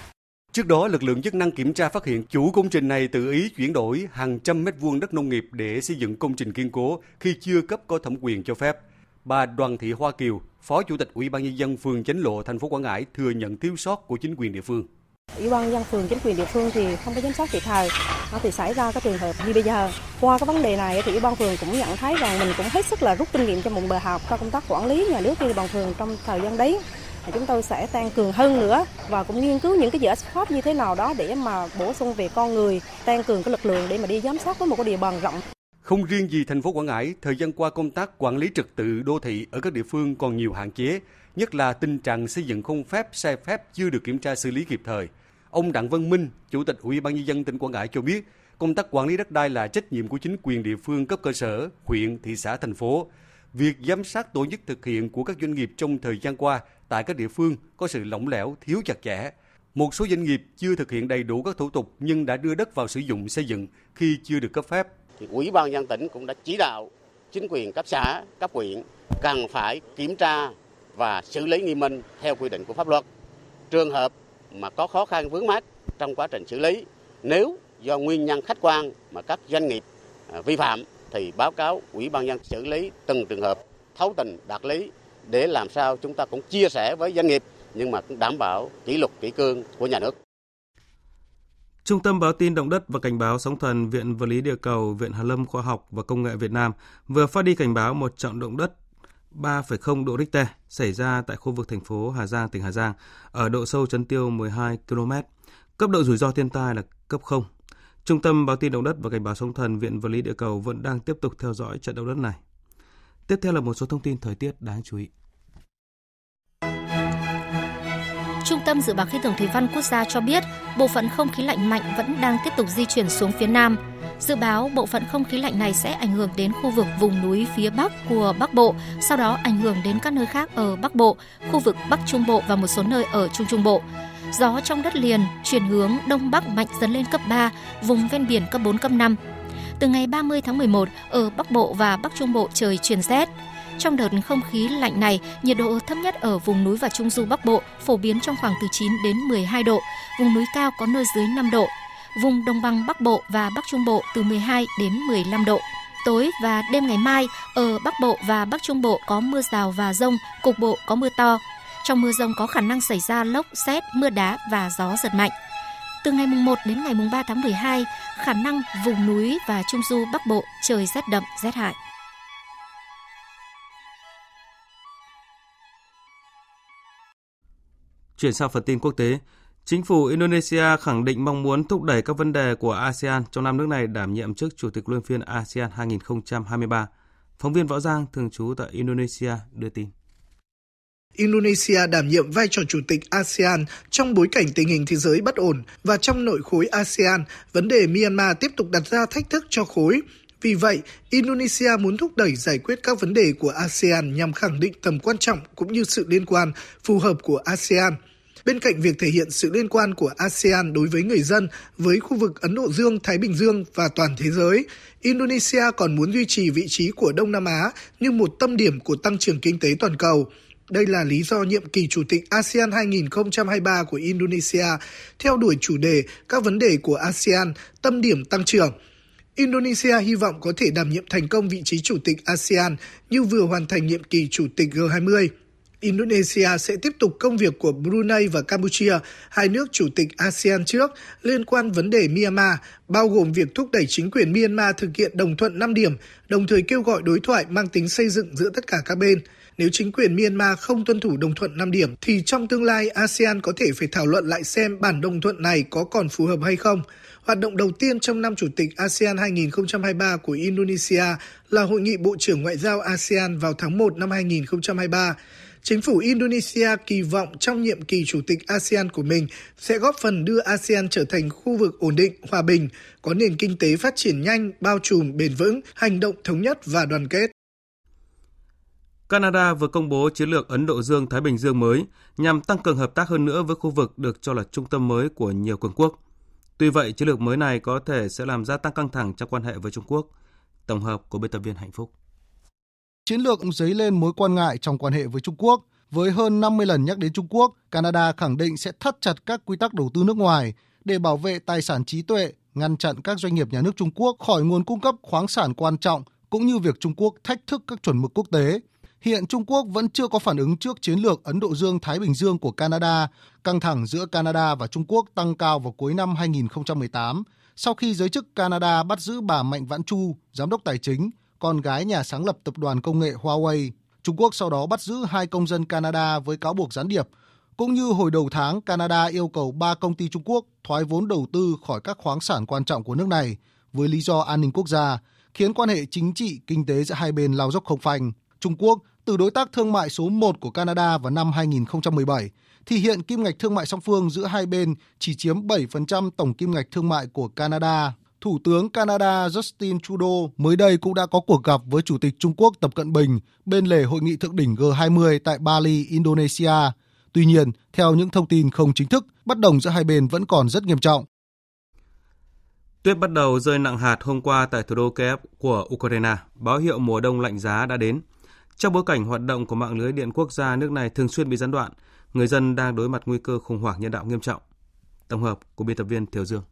Trước đó, lực lượng chức năng kiểm tra phát hiện chủ công trình này tự ý chuyển đổi hàng trăm mét vuông đất nông nghiệp để xây dựng công trình kiên cố khi chưa cấp có thẩm quyền cho phép. Bà Đoàn Thị Hoa Kiều, Phó Chủ tịch Ủy ban nhân dân phường Chánh Lộ, thành phố Quảng Ngãi thừa nhận thiếu sót của chính quyền địa phương. Ủy ban dân phường chính quyền địa phương thì không có giám sát kịp thời, nó thì xảy ra các trường hợp như bây giờ. Qua cái vấn đề này thì Ủy ban phường cũng nhận thấy rằng mình cũng hết sức là rút kinh nghiệm cho một bài học cho công tác quản lý nhà nước trên địa bàn phường trong thời gian đấy chúng tôi sẽ tăng cường hơn nữa và cũng nghiên cứu những cái giải pháp như thế nào đó để mà bổ sung về con người, tăng cường cái lực lượng để mà đi giám sát với một cái địa bàn rộng. Không riêng gì thành phố Quảng Ngãi, thời gian qua công tác quản lý trật tự đô thị ở các địa phương còn nhiều hạn chế, nhất là tình trạng xây dựng không phép, sai phép chưa được kiểm tra xử lý kịp thời. Ông Đặng Văn Minh, Chủ tịch Ủy ban nhân dân tỉnh Quảng Ngãi cho biết, công tác quản lý đất đai là trách nhiệm của chính quyền địa phương cấp cơ sở, huyện, thị xã, thành phố. Việc giám sát tổ chức thực hiện của các doanh nghiệp trong thời gian qua tại các địa phương có sự lỏng lẻo, thiếu chặt chẽ. Một số doanh nghiệp chưa thực hiện đầy đủ các thủ tục nhưng đã đưa đất vào sử dụng xây dựng khi chưa được cấp phép. Thì Ủy ban dân tỉnh cũng đã chỉ đạo chính quyền cấp xã, cấp huyện cần phải kiểm tra và xử lý nghiêm minh theo quy định của pháp luật. Trường hợp mà có khó khăn vướng mắc trong quá trình xử lý, nếu do nguyên nhân khách quan mà các doanh nghiệp à, vi phạm thì báo cáo Ủy ban dân xử lý từng trường hợp thấu tình đạt lý để làm sao chúng ta cũng chia sẻ với doanh nghiệp nhưng mà cũng đảm bảo kỷ luật kỷ cương của nhà nước. Trung tâm báo tin động đất và cảnh báo sóng thần Viện Vật lý Địa cầu, Viện Hàn lâm Khoa học và Công nghệ Việt Nam vừa phát đi cảnh báo một trận động đất 3,0 độ Richter xảy ra tại khu vực thành phố Hà Giang, tỉnh Hà Giang, ở độ sâu chấn tiêu 12 km. Cấp độ rủi ro thiên tai là cấp 0. Trung tâm báo tin động đất và cảnh báo sóng thần Viện Vật lý Địa cầu vẫn đang tiếp tục theo dõi trận động đất này. Tiếp theo là một số thông tin thời tiết đáng chú ý. Trung tâm Dự báo Khí tượng Thủy văn Quốc gia cho biết, bộ phận không khí lạnh mạnh vẫn đang tiếp tục di chuyển xuống phía Nam. Dự báo bộ phận không khí lạnh này sẽ ảnh hưởng đến khu vực vùng núi phía Bắc của Bắc Bộ, sau đó ảnh hưởng đến các nơi khác ở Bắc Bộ, khu vực Bắc Trung Bộ và một số nơi ở Trung Trung Bộ. Gió trong đất liền chuyển hướng Đông Bắc mạnh dần lên cấp 3, vùng ven biển cấp 4, cấp 5. Từ ngày 30 tháng 11, ở Bắc Bộ và Bắc Trung Bộ trời chuyển rét. Trong đợt không khí lạnh này, nhiệt độ thấp nhất ở vùng núi và trung du Bắc Bộ phổ biến trong khoảng từ 9 đến 12 độ, vùng núi cao có nơi dưới 5 độ. Vùng đồng bằng Bắc Bộ và Bắc Trung Bộ từ 12 đến 15 độ. Tối và đêm ngày mai, ở Bắc Bộ và Bắc Trung Bộ có mưa rào và rông, cục bộ có mưa to. Trong mưa rông có khả năng xảy ra lốc, xét, mưa đá và gió giật mạnh. Từ ngày mùng 1 đến ngày mùng 3 tháng 12, khả năng vùng núi và trung du Bắc Bộ trời rét đậm, rét hại. Chuyển sang phần tin quốc tế, Chính phủ Indonesia khẳng định mong muốn thúc đẩy các vấn đề của ASEAN trong năm nước này đảm nhiệm chức Chủ tịch Luân phiên ASEAN 2023. Phóng viên Võ Giang, thường trú tại Indonesia, đưa tin. Indonesia đảm nhiệm vai trò chủ tịch ASEAN trong bối cảnh tình hình thế giới bất ổn và trong nội khối ASEAN, vấn đề Myanmar tiếp tục đặt ra thách thức cho khối. Vì vậy, Indonesia muốn thúc đẩy giải quyết các vấn đề của ASEAN nhằm khẳng định tầm quan trọng cũng như sự liên quan phù hợp của ASEAN. Bên cạnh việc thể hiện sự liên quan của ASEAN đối với người dân, với khu vực Ấn Độ Dương, Thái Bình Dương và toàn thế giới, Indonesia còn muốn duy trì vị trí của Đông Nam Á như một tâm điểm của tăng trưởng kinh tế toàn cầu. Đây là lý do nhiệm kỳ Chủ tịch ASEAN 2023 của Indonesia theo đuổi chủ đề các vấn đề của ASEAN, tâm điểm tăng trưởng. Indonesia hy vọng có thể đảm nhiệm thành công vị trí Chủ tịch ASEAN như vừa hoàn thành nhiệm kỳ Chủ tịch G20. Indonesia sẽ tiếp tục công việc của Brunei và Campuchia, hai nước chủ tịch ASEAN trước, liên quan vấn đề Myanmar, bao gồm việc thúc đẩy chính quyền Myanmar thực hiện đồng thuận 5 điểm, đồng thời kêu gọi đối thoại mang tính xây dựng giữa tất cả các bên. Nếu chính quyền Myanmar không tuân thủ đồng thuận 5 điểm, thì trong tương lai ASEAN có thể phải thảo luận lại xem bản đồng thuận này có còn phù hợp hay không. Hoạt động đầu tiên trong năm Chủ tịch ASEAN 2023 của Indonesia là Hội nghị Bộ trưởng Ngoại giao ASEAN vào tháng 1 năm 2023. Chính phủ Indonesia kỳ vọng trong nhiệm kỳ chủ tịch ASEAN của mình sẽ góp phần đưa ASEAN trở thành khu vực ổn định, hòa bình, có nền kinh tế phát triển nhanh, bao trùm, bền vững, hành động thống nhất và đoàn kết. Canada vừa công bố chiến lược Ấn Độ Dương-Thái Bình Dương mới nhằm tăng cường hợp tác hơn nữa với khu vực được cho là trung tâm mới của nhiều cường quốc. Tuy vậy, chiến lược mới này có thể sẽ làm gia tăng căng thẳng trong quan hệ với Trung Quốc. Tổng hợp của biên tập viên Hạnh Phúc. Chiến lược dấy lên mối quan ngại trong quan hệ với Trung Quốc. Với hơn 50 lần nhắc đến Trung Quốc, Canada khẳng định sẽ thắt chặt các quy tắc đầu tư nước ngoài để bảo vệ tài sản trí tuệ, ngăn chặn các doanh nghiệp nhà nước Trung Quốc khỏi nguồn cung cấp khoáng sản quan trọng cũng như việc Trung Quốc thách thức các chuẩn mực quốc tế. Hiện Trung Quốc vẫn chưa có phản ứng trước chiến lược Ấn Độ Dương-Thái Bình Dương của Canada. Căng thẳng giữa Canada và Trung Quốc tăng cao vào cuối năm 2018 sau khi giới chức Canada bắt giữ bà Mạnh Vãn Chu, giám đốc tài chính, con gái nhà sáng lập tập đoàn công nghệ Huawei. Trung Quốc sau đó bắt giữ hai công dân Canada với cáo buộc gián điệp. Cũng như hồi đầu tháng, Canada yêu cầu ba công ty Trung Quốc thoái vốn đầu tư khỏi các khoáng sản quan trọng của nước này với lý do an ninh quốc gia, khiến quan hệ chính trị, kinh tế giữa hai bên lao dốc không phanh. Trung Quốc từ đối tác thương mại số 1 của Canada vào năm 2017, thì hiện kim ngạch thương mại song phương giữa hai bên chỉ chiếm 7% tổng kim ngạch thương mại của Canada. Thủ tướng Canada Justin Trudeau mới đây cũng đã có cuộc gặp với Chủ tịch Trung Quốc Tập Cận Bình bên lề hội nghị thượng đỉnh G20 tại Bali, Indonesia. Tuy nhiên, theo những thông tin không chính thức, bất đồng giữa hai bên vẫn còn rất nghiêm trọng. Tuyết bắt đầu rơi nặng hạt hôm qua tại thủ đô Kiev của Ukraine, báo hiệu mùa đông lạnh giá đã đến. Trong bối cảnh hoạt động của mạng lưới điện quốc gia nước này thường xuyên bị gián đoạn, người dân đang đối mặt nguy cơ khủng hoảng nhân đạo nghiêm trọng. Tổng hợp của biên tập viên Thiều Dương.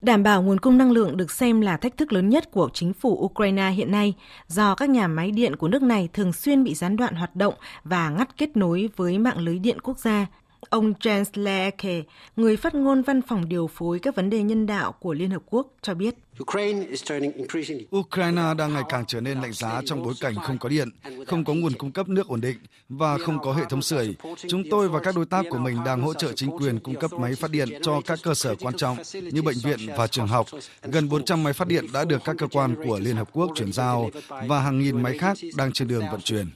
Đảm bảo nguồn cung năng lượng được xem là thách thức lớn nhất của chính phủ Ukraine hiện nay, do các nhà máy điện của nước này thường xuyên bị gián đoạn hoạt động và ngắt kết nối với mạng lưới điện quốc gia. Ông Jens Leeke, người phát ngôn văn phòng điều phối các vấn đề nhân đạo của Liên Hợp Quốc, cho biết. Ukraine đang ngày càng trở nên lạnh giá trong bối cảnh không có điện, không có nguồn cung cấp nước ổn định và không có hệ thống sưởi. Chúng tôi và các đối tác của mình đang hỗ trợ chính quyền cung cấp máy phát điện cho các cơ sở quan trọng như bệnh viện và trường học. Gần 400 máy phát điện đã được các cơ quan của Liên Hợp Quốc chuyển giao và hàng nghìn máy khác đang trên đường vận chuyển.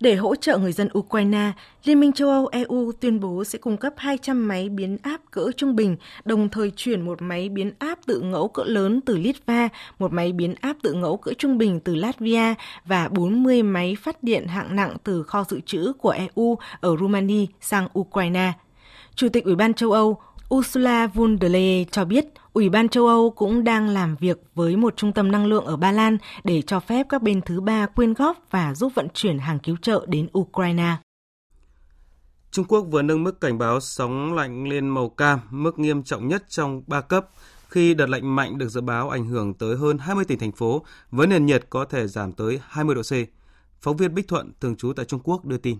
Để hỗ trợ người dân Ukraine, Liên minh châu Âu EU tuyên bố sẽ cung cấp 200 máy biến áp cỡ trung bình, đồng thời chuyển một máy biến áp tự ngẫu cỡ lớn từ Litva, một máy biến áp tự ngẫu cỡ trung bình từ Latvia và 40 máy phát điện hạng nặng từ kho dự trữ của EU ở Romania sang Ukraine. Chủ tịch Ủy ban châu Âu Ursula von der Leyen cho biết Ủy ban châu Âu cũng đang làm việc với một trung tâm năng lượng ở Ba Lan để cho phép các bên thứ ba quyên góp và giúp vận chuyển hàng cứu trợ đến Ukraine. Trung Quốc vừa nâng mức cảnh báo sóng lạnh lên màu cam, mức nghiêm trọng nhất trong 3 cấp, khi đợt lạnh mạnh được dự báo ảnh hưởng tới hơn 20 tỉnh thành phố, với nền nhiệt có thể giảm tới 20 độ C. Phóng viên Bích Thuận, thường trú tại Trung Quốc đưa tin.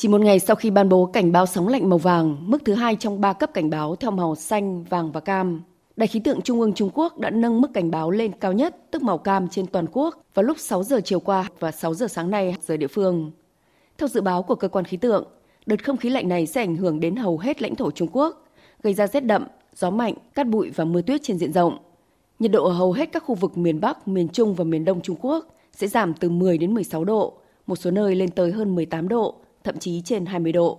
Chỉ một ngày sau khi ban bố cảnh báo sóng lạnh màu vàng, mức thứ hai trong ba cấp cảnh báo theo màu xanh, vàng và cam, Đài khí tượng Trung ương Trung Quốc đã nâng mức cảnh báo lên cao nhất, tức màu cam trên toàn quốc vào lúc 6 giờ chiều qua và 6 giờ sáng nay giờ địa phương. Theo dự báo của cơ quan khí tượng, đợt không khí lạnh này sẽ ảnh hưởng đến hầu hết lãnh thổ Trung Quốc, gây ra rét đậm, gió mạnh, cát bụi và mưa tuyết trên diện rộng. Nhiệt độ ở hầu hết các khu vực miền Bắc, miền Trung và miền Đông Trung Quốc sẽ giảm từ 10 đến 16 độ, một số nơi lên tới hơn 18 độ, thậm chí trên 20 độ.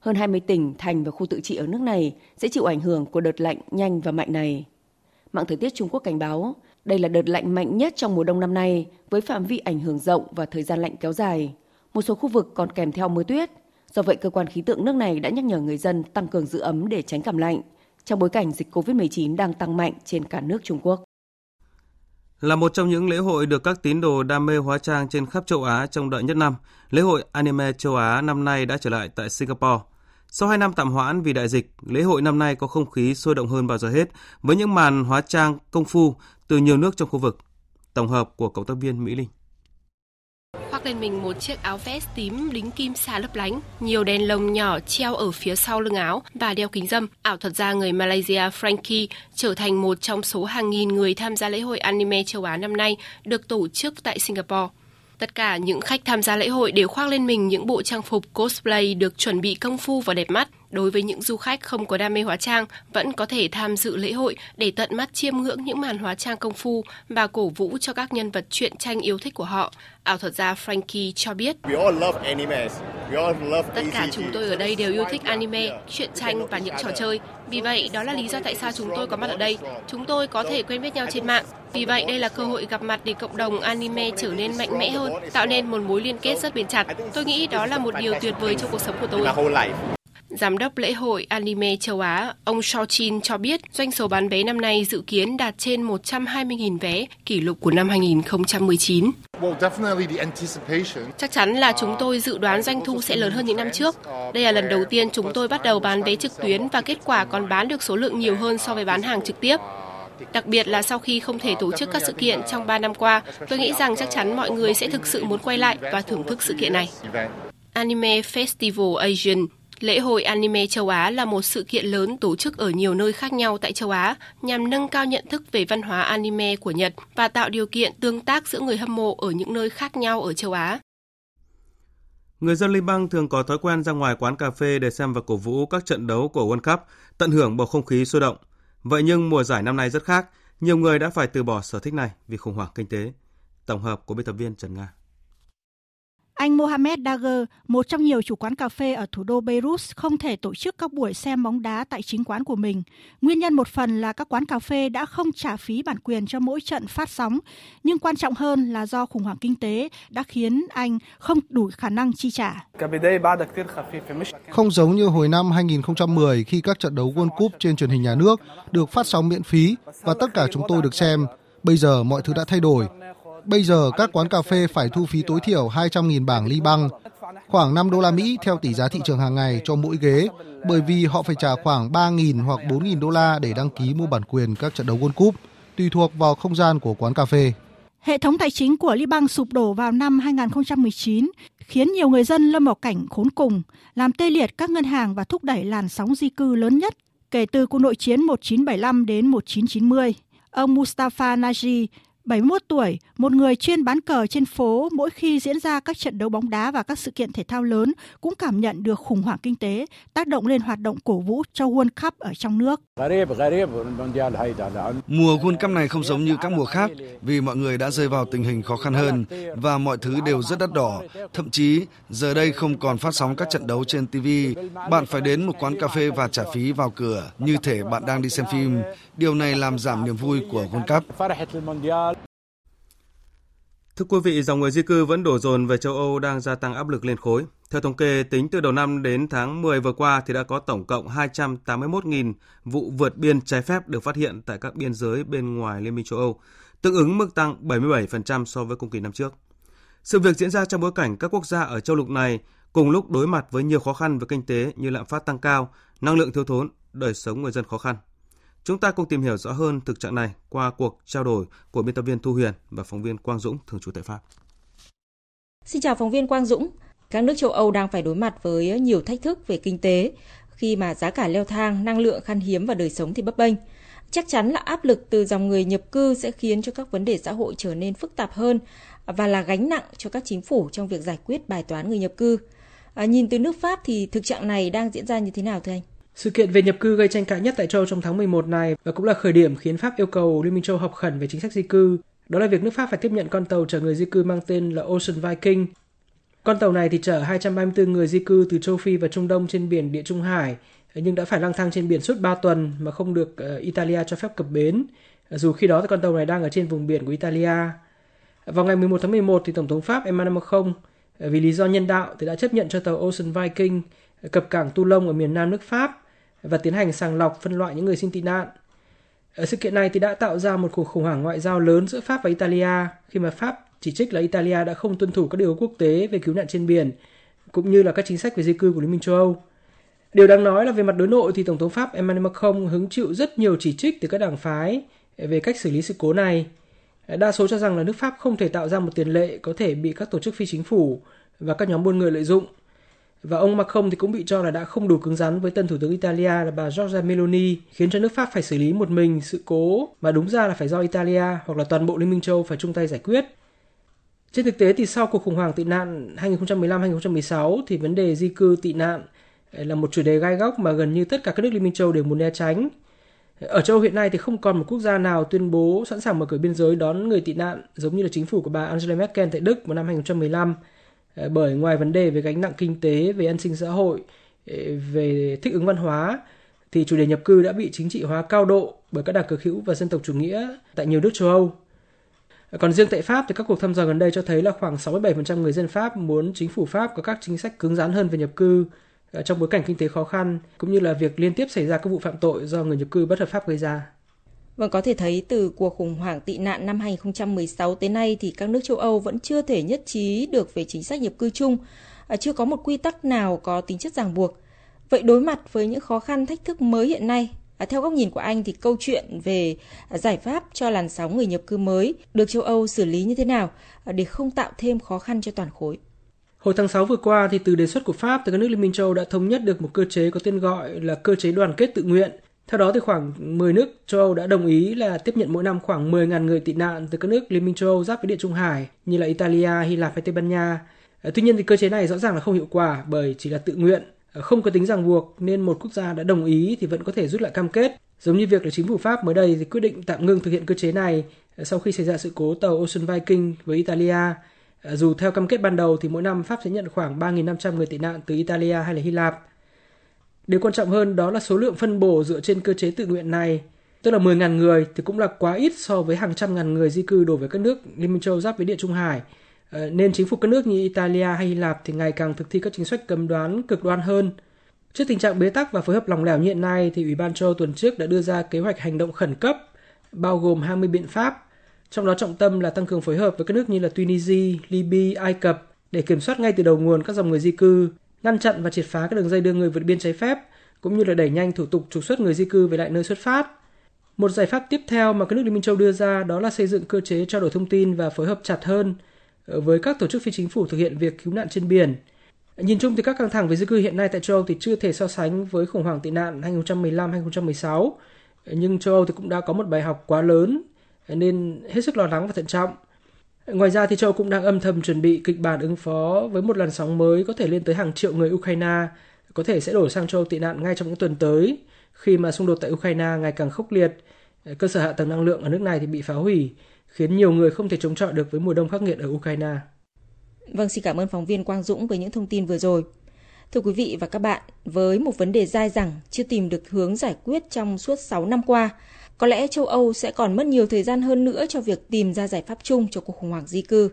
Hơn 20 tỉnh, thành và khu tự trị ở nước này sẽ chịu ảnh hưởng của đợt lạnh nhanh và mạnh này. Mạng thời tiết Trung Quốc cảnh báo, đây là đợt lạnh mạnh nhất trong mùa đông năm nay với phạm vi ảnh hưởng rộng và thời gian lạnh kéo dài. Một số khu vực còn kèm theo mưa tuyết. Do vậy, cơ quan khí tượng nước này đã nhắc nhở người dân tăng cường giữ ấm để tránh cảm lạnh trong bối cảnh dịch COVID-19 đang tăng mạnh trên cả nước Trung Quốc. Là một trong những lễ hội được các tín đồ đam mê hóa trang trên khắp châu Á trong đợi nhất năm, lễ hội Anime châu Á năm nay đã trở lại tại Singapore. Sau 2 năm tạm hoãn vì đại dịch, lễ hội năm nay có không khí sôi động hơn bao giờ hết với những màn hóa trang công phu từ nhiều nước trong khu vực. Tổng hợp của cộng tác viên Mỹ Linh khoác lên mình một chiếc áo vest tím đính kim xa lấp lánh, nhiều đèn lồng nhỏ treo ở phía sau lưng áo và đeo kính dâm. Ảo thuật gia người Malaysia Frankie trở thành một trong số hàng nghìn người tham gia lễ hội anime châu Á năm nay được tổ chức tại Singapore. Tất cả những khách tham gia lễ hội đều khoác lên mình những bộ trang phục cosplay được chuẩn bị công phu và đẹp mắt, Đối với những du khách không có đam mê hóa trang, vẫn có thể tham dự lễ hội để tận mắt chiêm ngưỡng những màn hóa trang công phu và cổ vũ cho các nhân vật truyện tranh yêu thích của họ. Ảo thuật gia Frankie cho biết, Tất cả chúng tôi ở đây đều yêu thích anime, truyện tranh và những trò chơi. Vì vậy, đó là lý do tại sao chúng tôi có mặt ở đây. Chúng tôi có thể quen biết nhau trên mạng. Vì vậy, đây là cơ hội gặp mặt để cộng đồng anime trở nên mạnh mẽ hơn, tạo nên một mối liên kết rất bền chặt. Tôi nghĩ đó là một điều tuyệt vời trong cuộc sống của tôi. Giám đốc lễ hội Anime châu Á, ông Shaw Chin cho biết doanh số bán vé năm nay dự kiến đạt trên 120.000 vé, kỷ lục của năm 2019. Chắc chắn là chúng tôi dự đoán doanh thu sẽ lớn hơn những năm trước. Đây là lần đầu tiên chúng tôi bắt đầu bán vé trực tuyến và kết quả còn bán được số lượng nhiều hơn so với bán hàng trực tiếp. Đặc biệt là sau khi không thể tổ chức các sự kiện trong 3 năm qua, tôi nghĩ rằng chắc chắn mọi người sẽ thực sự muốn quay lại và thưởng thức sự kiện này. Anime Festival Asian Lễ hội anime châu Á là một sự kiện lớn tổ chức ở nhiều nơi khác nhau tại châu Á nhằm nâng cao nhận thức về văn hóa anime của Nhật và tạo điều kiện tương tác giữa người hâm mộ ở những nơi khác nhau ở châu Á. Người dân Liban thường có thói quen ra ngoài quán cà phê để xem và cổ vũ các trận đấu của World Cup, tận hưởng bầu không khí sôi động. Vậy nhưng mùa giải năm nay rất khác, nhiều người đã phải từ bỏ sở thích này vì khủng hoảng kinh tế. Tổng hợp của biên tập viên Trần Nga. Anh Mohamed Dagher, một trong nhiều chủ quán cà phê ở thủ đô Beirut, không thể tổ chức các buổi xem bóng đá tại chính quán của mình. Nguyên nhân một phần là các quán cà phê đã không trả phí bản quyền cho mỗi trận phát sóng, nhưng quan trọng hơn là do khủng hoảng kinh tế đã khiến anh không đủ khả năng chi trả. Không giống như hồi năm 2010 khi các trận đấu World Cup trên truyền hình nhà nước được phát sóng miễn phí và tất cả chúng tôi được xem, bây giờ mọi thứ đã thay đổi Bây giờ các quán cà phê phải thu phí tối thiểu 200.000 bảng ly băng, khoảng 5 đô la Mỹ theo tỷ giá thị trường hàng ngày cho mỗi ghế, bởi vì họ phải trả khoảng 3.000 hoặc 4.000 đô la để đăng ký mua bản quyền các trận đấu World Cup, tùy thuộc vào không gian của quán cà phê. Hệ thống tài chính của Liban sụp đổ vào năm 2019, khiến nhiều người dân lâm vào cảnh khốn cùng, làm tê liệt các ngân hàng và thúc đẩy làn sóng di cư lớn nhất kể từ cuộc nội chiến 1975 đến 1990. Ông Mustafa Naji, 71 tuổi, một người chuyên bán cờ trên phố mỗi khi diễn ra các trận đấu bóng đá và các sự kiện thể thao lớn cũng cảm nhận được khủng hoảng kinh tế, tác động lên hoạt động cổ vũ cho World Cup ở trong nước. Mùa World Cup này không giống như các mùa khác vì mọi người đã rơi vào tình hình khó khăn hơn và mọi thứ đều rất đắt đỏ. Thậm chí giờ đây không còn phát sóng các trận đấu trên TV. Bạn phải đến một quán cà phê và trả phí vào cửa như thể bạn đang đi xem phim. Điều này làm giảm niềm vui của World Cup. Thưa quý vị, dòng người di cư vẫn đổ dồn về châu Âu đang gia tăng áp lực lên khối. Theo thống kê, tính từ đầu năm đến tháng 10 vừa qua thì đã có tổng cộng 281.000 vụ vượt biên trái phép được phát hiện tại các biên giới bên ngoài Liên minh châu Âu, tương ứng mức tăng 77% so với cùng kỳ năm trước. Sự việc diễn ra trong bối cảnh các quốc gia ở châu lục này cùng lúc đối mặt với nhiều khó khăn về kinh tế như lạm phát tăng cao, năng lượng thiếu thốn, đời sống người dân khó khăn. Chúng ta cùng tìm hiểu rõ hơn thực trạng này qua cuộc trao đổi của biên tập viên Thu Huyền và phóng viên Quang Dũng thường trú tại Pháp. Xin chào phóng viên Quang Dũng. Các nước châu Âu đang phải đối mặt với nhiều thách thức về kinh tế khi mà giá cả leo thang, năng lượng khan hiếm và đời sống thì bấp bênh. Chắc chắn là áp lực từ dòng người nhập cư sẽ khiến cho các vấn đề xã hội trở nên phức tạp hơn và là gánh nặng cho các chính phủ trong việc giải quyết bài toán người nhập cư. À, nhìn từ nước Pháp thì thực trạng này đang diễn ra như thế nào thưa anh? Sự kiện về nhập cư gây tranh cãi nhất tại châu trong tháng 11 này và cũng là khởi điểm khiến Pháp yêu cầu Liên minh châu học khẩn về chính sách di cư. Đó là việc nước Pháp phải tiếp nhận con tàu chở người di cư mang tên là Ocean Viking. Con tàu này thì chở 234 người di cư từ châu Phi và Trung Đông trên biển Địa Trung Hải, nhưng đã phải lang thang trên biển suốt 3 tuần mà không được ờ, Italia cho phép cập bến. Dù khi đó thì con tàu này đang ở trên vùng biển của Italia. Vào ngày 11 tháng 11 thì Tổng thống Pháp Emmanuel Macron ờ, vì lý do nhân đạo thì đã chấp nhận cho tàu Ocean Viking ờ, cập cảng Toulon ở miền nam nước Pháp và tiến hành sàng lọc phân loại những người xin tị nạn. Ở sự kiện này thì đã tạo ra một cuộc khủng hoảng ngoại giao lớn giữa Pháp và Italia, khi mà Pháp chỉ trích là Italia đã không tuân thủ các điều ước quốc tế về cứu nạn trên biển, cũng như là các chính sách về di cư của Liên minh châu Âu. Điều đáng nói là về mặt đối nội thì Tổng thống Pháp Emmanuel Macron hứng chịu rất nhiều chỉ trích từ các đảng phái về cách xử lý sự cố này. Đa số cho rằng là nước Pháp không thể tạo ra một tiền lệ có thể bị các tổ chức phi chính phủ và các nhóm buôn người lợi dụng – và ông Macron thì cũng bị cho là đã không đủ cứng rắn với tân thủ tướng Italia là bà Giorgia Meloni, khiến cho nước Pháp phải xử lý một mình sự cố mà đúng ra là phải do Italia hoặc là toàn bộ Liên minh châu phải chung tay giải quyết. Trên thực tế thì sau cuộc khủng hoảng tị nạn 2015-2016 thì vấn đề di cư tị nạn ờ, là một chủ đề gai góc mà gần như tất cả các nước Liên minh châu đều muốn né tránh. Ở châu hiện nay thì không còn một quốc gia nào tuyên bố sẵn sàng mở cửa biên giới đón người tị nạn giống như là chính phủ của bà Angela Merkel tại Đức vào năm 2015 Ờ, bởi ngoài vấn đề về gánh nặng kinh tế, về an sinh xã hội, ờ, về thích ứng văn hóa thì chủ đề nhập cư đã bị chính trị hóa cao độ bởi các đảng cực hữu và dân tộc chủ nghĩa tại nhiều nước châu Âu. Ờ, còn riêng tại Pháp thì các cuộc thăm dò gần đây cho thấy là khoảng 67% người dân Pháp muốn chính phủ Pháp có các chính sách cứng rắn hơn về nhập cư trong bối cảnh kinh tế khó khăn cũng như là việc liên tiếp xảy ra các vụ phạm tội do người nhập cư bất hợp pháp gây ra. Vâng, có thể thấy từ cuộc khủng hoảng tị nạn năm 2016 tới nay thì các nước châu Âu vẫn chưa thể nhất trí được về chính sách nhập cư chung, à, chưa có một quy tắc nào có tính chất ràng buộc. Vậy đối mặt với những khó khăn thách thức mới hiện nay, à, theo góc nhìn của anh thì câu chuyện về à, giải pháp cho làn sóng người nhập cư mới được châu Âu xử lý như thế nào để không tạo thêm khó khăn cho toàn khối? Hồi tháng 6 vừa qua thì từ đề xuất của Pháp tới các nước Liên minh châu đã thống nhất được một cơ chế có tên gọi là cơ chế đoàn kết tự nguyện. Theo đó thì khoảng 10 nước châu Âu đã đồng ý là tiếp nhận mỗi năm khoảng 10.000 người tị nạn từ các nước Liên minh châu Âu giáp với Địa Trung Hải như là Italia, Hy Lạp hay Tây Ban Nha. Ờ, tuy nhiên thì cơ chế này rõ ràng là không hiệu quả bởi chỉ là tự nguyện, ờ, không có tính ràng buộc nên một quốc gia đã đồng ý thì vẫn có thể rút lại cam kết. Giống như việc là chính phủ Pháp mới đây thì quyết định tạm ngưng thực hiện cơ chế này ờ, sau khi xảy ra sự cố tàu Ocean Viking với Italia dù theo cam kết ban đầu thì mỗi năm Pháp sẽ nhận khoảng 3.500 người tị nạn từ Italia hay là Hy Lạp. Điều quan trọng hơn đó là số lượng phân bổ dựa trên cơ chế tự nguyện này, tức là 10.000 người thì cũng là quá ít so với hàng trăm ngàn người di cư đổ về các nước Liên minh châu giáp với Địa Trung Hải. Ờ, nên chính phủ các nước như Italia hay Hy Lạp thì ngày càng thực thi các chính sách cấm đoán cực đoan hơn. Trước tình trạng bế tắc và phối hợp lòng lẻo như hiện nay thì Ủy ban châu tuần trước đã đưa ra kế hoạch hành động khẩn cấp bao gồm 20 biện pháp trong đó trọng tâm là tăng cường phối hợp với các nước như là Tunisia, Libya, Ai Cập để kiểm soát ngay từ đầu nguồn các dòng người di cư, ngăn chặn và triệt phá các đường dây đưa người vượt biên trái phép, cũng như là đẩy nhanh thủ tục trục xuất người di cư về lại nơi xuất phát. Một giải pháp tiếp theo mà các nước Liên minh châu đưa ra đó là xây dựng cơ chế trao đổi thông tin và phối hợp chặt hơn ờ, với các tổ chức phi chính phủ thực hiện việc cứu nạn trên biển. Nhìn chung thì các căng thẳng về di cư hiện nay tại châu Âu thì chưa thể so sánh với khủng hoảng tị nạn 2015-2016, ờ, nhưng châu Âu thì cũng đã có một bài học quá lớn nên hết sức lo lắng và thận trọng. Ngoài ra thì châu cũng đang âm thầm chuẩn bị kịch bản ứng phó với một làn sóng mới có thể lên tới hàng triệu người Ukraine có thể sẽ đổ sang châu tị nạn ngay trong những tuần tới khi mà xung đột tại Ukraine ngày càng khốc liệt, cơ sở hạ tầng năng lượng ở nước này thì bị phá hủy, khiến nhiều người không thể chống chọi được với mùa đông khắc nghiệt ở Ukraine. Vâng, xin cảm ơn phóng viên Quang Dũng với những thông tin vừa rồi. Thưa quý vị và các bạn, với một vấn đề dai dẳng chưa tìm được hướng giải quyết trong suốt 6 năm qua, có lẽ châu Âu sẽ còn mất nhiều thời gian hơn nữa cho việc tìm ra giải pháp chung cho cuộc khủng hoảng di cư.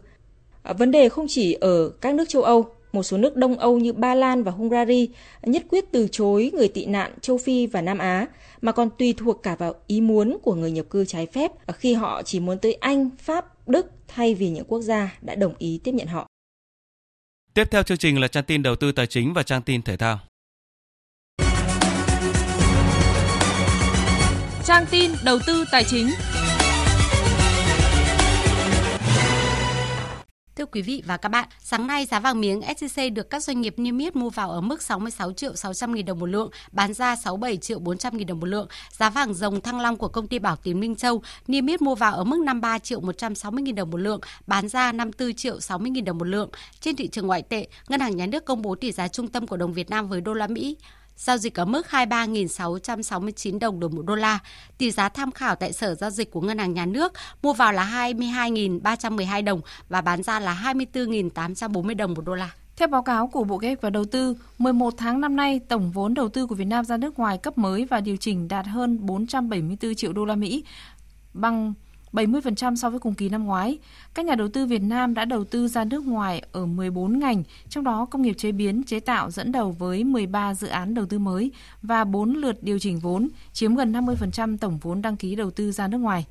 À, vấn đề không chỉ ở các nước châu Âu, một số nước Đông Âu như Ba Lan và Hungary nhất quyết từ chối người tị nạn châu Phi và Nam Á, mà còn tùy thuộc cả vào ý muốn của người nhập cư trái phép à, khi họ chỉ muốn tới Anh, Pháp, Đức thay vì những quốc gia đã đồng ý tiếp nhận họ. Tiếp theo chương trình là trang tin đầu tư tài chính và trang tin thể thao. Trang tin đầu tư tài chính. Thưa quý vị và các bạn, sáng nay giá vàng miếng SJC được các doanh nghiệp niêm yết mua vào ở mức 66 triệu 600 nghìn đồng một lượng, bán ra 67 triệu 400 nghìn đồng một lượng. Giá vàng dòng thăng long của công ty Bảo Tín Minh Châu niêm yết mua vào ở mức 53 triệu 160 nghìn đồng một lượng, bán ra 54 triệu 60 nghìn đồng một lượng. Trên thị trường ngoại tệ, Ngân hàng Nhà nước công bố tỷ giá trung tâm của đồng Việt Nam với đô la Mỹ giao dịch ở mức 23.669 đồng đổi một đô la. Tỷ giá tham khảo tại Sở Giao dịch của Ngân hàng Nhà nước mua vào là 22.312 đồng và bán ra là 24.840 đồng một đô la. Theo báo cáo của Bộ Kế hoạch và Đầu tư, 11 tháng năm nay, tổng vốn đầu tư của Việt Nam ra nước ngoài cấp mới và điều chỉnh đạt hơn 474 triệu đô la Mỹ, bằng 70% so với cùng kỳ năm ngoái. Các nhà đầu tư Việt Nam đã đầu tư ra nước ngoài ở 14 ngành, trong đó công nghiệp chế biến, chế tạo dẫn đầu với 13 dự án đầu tư mới và 4 lượt điều chỉnh vốn, chiếm gần 50% tổng vốn đăng ký đầu tư ra nước ngoài.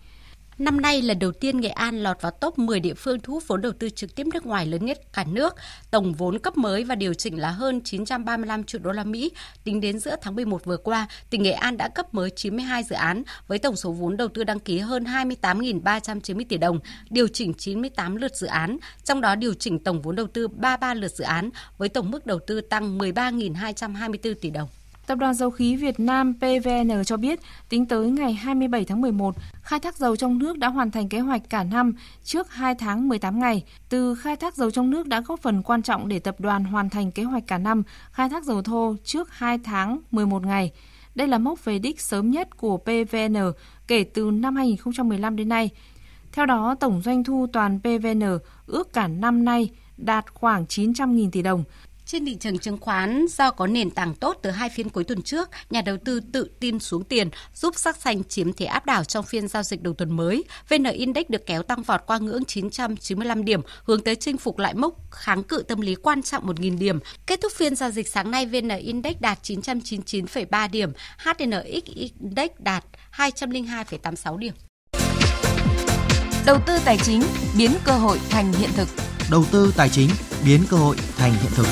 Năm nay lần đầu tiên Nghệ An lọt vào top 10 địa phương thu hút vốn đầu tư trực tiếp nước ngoài lớn nhất cả nước. Tổng vốn cấp mới và điều chỉnh là hơn 935 triệu đô la Mỹ. Tính đến giữa tháng 11 vừa qua, tỉnh Nghệ An đã cấp mới 92 dự án với tổng số vốn đầu tư đăng ký hơn 28.390 tỷ đồng, điều chỉnh 98 lượt dự án, trong đó điều chỉnh tổng vốn đầu tư 33 lượt dự án với tổng mức đầu tư tăng 13.224 tỷ đồng. Tập đoàn Dầu khí Việt Nam PVN cho biết, tính tới ngày 27 tháng 11, khai thác dầu trong nước đã hoàn thành kế hoạch cả năm trước 2 tháng 18 ngày. Từ khai thác dầu trong nước đã góp phần quan trọng để tập đoàn hoàn thành kế hoạch cả năm khai thác dầu thô trước 2 tháng 11 ngày. Đây là mốc về đích sớm nhất của PVN kể từ năm 2015 đến nay. Theo đó, tổng doanh thu toàn PVN ước cả năm nay đạt khoảng 900.000 tỷ đồng, trên thị trường chứng khoán, do có nền tảng tốt từ hai phiên cuối tuần trước, nhà đầu tư tự tin xuống tiền, giúp sắc xanh chiếm thế áp đảo trong phiên giao dịch đầu tuần mới. VN Index được kéo tăng vọt qua ngưỡng 995 điểm, hướng tới chinh phục lại mốc kháng cự tâm lý quan trọng 1.000 điểm. Kết thúc phiên giao dịch sáng nay, VN Index đạt 999,3 điểm, HNX Index đạt 202,86 điểm. Đầu tư tài chính biến cơ hội thành hiện thực. Đầu tư tài chính biến cơ hội thành hiện thực.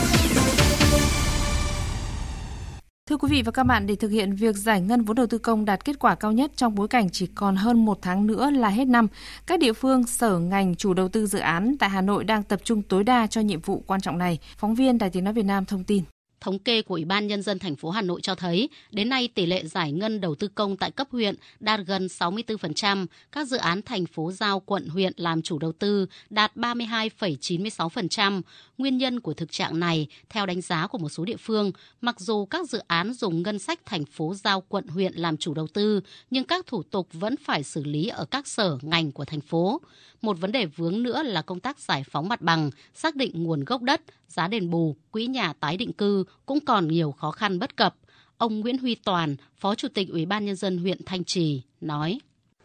Thưa quý vị và các bạn, để thực hiện việc giải ngân vốn đầu tư công đạt kết quả cao nhất trong bối cảnh chỉ còn hơn một tháng nữa là hết năm, các địa phương, sở, ngành, chủ đầu tư dự án tại Hà Nội đang tập trung tối đa cho nhiệm vụ quan trọng này. Phóng viên Đài Tiếng Nói Việt Nam thông tin. Thống kê của Ủy ban Nhân dân thành phố Hà Nội cho thấy, đến nay tỷ lệ giải ngân đầu tư công tại cấp huyện đạt gần 64%, các dự án thành phố giao quận huyện làm chủ đầu tư đạt 32,96%. Nguyên nhân của thực trạng này, theo đánh giá của một số địa phương, mặc dù các dự án dùng ngân sách thành phố giao quận huyện làm chủ đầu tư, nhưng các thủ tục vẫn phải xử lý ở các sở ngành của thành phố. Một vấn đề vướng nữa là công tác giải phóng mặt bằng, xác định nguồn gốc đất, giá đền bù, quỹ nhà tái định cư cũng còn nhiều khó khăn bất cập. Ông Nguyễn Huy Toàn, Phó Chủ tịch Ủy ban Nhân dân huyện Thanh Trì, nói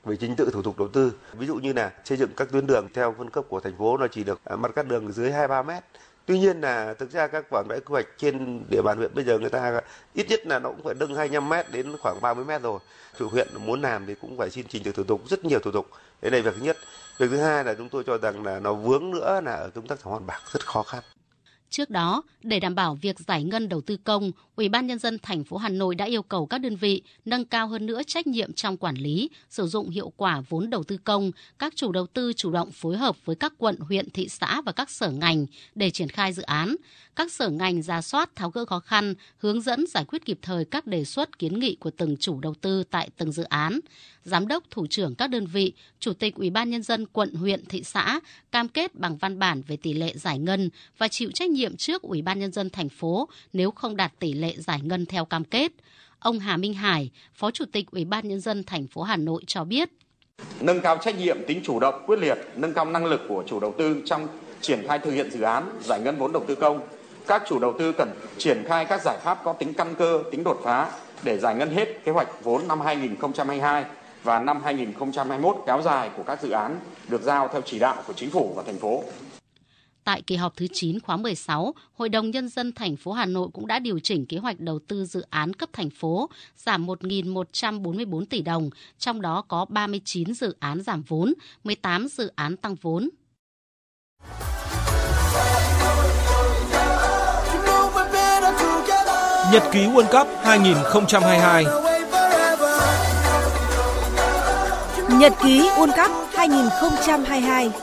về chính tự thủ tục đầu tư. Ví dụ như là xây dựng các tuyến đường theo phân cấp của thành phố nó chỉ được à, mặt cắt đường dưới 2-3 mét. Tuy nhiên là thực ra các quảng vẽ quy hoạch trên địa bàn huyện bây giờ người ta ít nhất là nó cũng phải nâng 25 mét đến khoảng 30 mét rồi. Chủ huyện muốn làm thì cũng phải xin trình tự thủ tục rất nhiều thủ tục. Đấy là việc thứ nhất. Việc thứ hai là chúng tôi cho rằng là nó vướng nữa là ở công tác giải phóng bạc rất khó khăn. Trước đó, để đảm bảo việc giải ngân đầu tư công, Ủy ban nhân dân thành phố Hà Nội đã yêu cầu các đơn vị nâng cao hơn nữa trách nhiệm trong quản lý, sử dụng hiệu quả vốn đầu tư công, các chủ đầu tư chủ động phối hợp với các quận, huyện, thị xã và các sở ngành để triển khai dự án. Các sở ngành ra soát tháo gỡ khó khăn, hướng dẫn giải quyết kịp thời các đề xuất kiến nghị của từng chủ đầu tư tại từng dự án. Giám đốc, thủ trưởng các đơn vị, chủ tịch Ủy ban nhân dân quận, huyện, thị xã cam kết bằng văn bản về tỷ lệ giải ngân và chịu trách nhiệm trước Ủy ban nhân dân thành phố nếu không đạt tỷ lệ giải ngân theo cam kết. Ông Hà Minh Hải, Phó Chủ tịch Ủy ban nhân dân thành phố Hà Nội cho biết: Nâng cao trách nhiệm, tính chủ động, quyết liệt, nâng cao năng lực của chủ đầu tư trong triển khai thực hiện dự án, giải ngân vốn đầu tư công. Các chủ đầu tư cần triển khai các giải pháp có tính căn cơ, tính đột phá để giải ngân hết kế hoạch vốn năm 2022 và năm 2021 kéo dài của các dự án được giao theo chỉ đạo của chính phủ và thành phố. Tại kỳ họp thứ 9 khóa 16, Hội đồng Nhân dân thành phố Hà Nội cũng đã điều chỉnh kế hoạch đầu tư dự án cấp thành phố, giảm 1.144 tỷ đồng, trong đó có 39 dự án giảm vốn, 18 dự án tăng vốn. Nhật ký World Cup 2022 Nhật ký World Cup 2022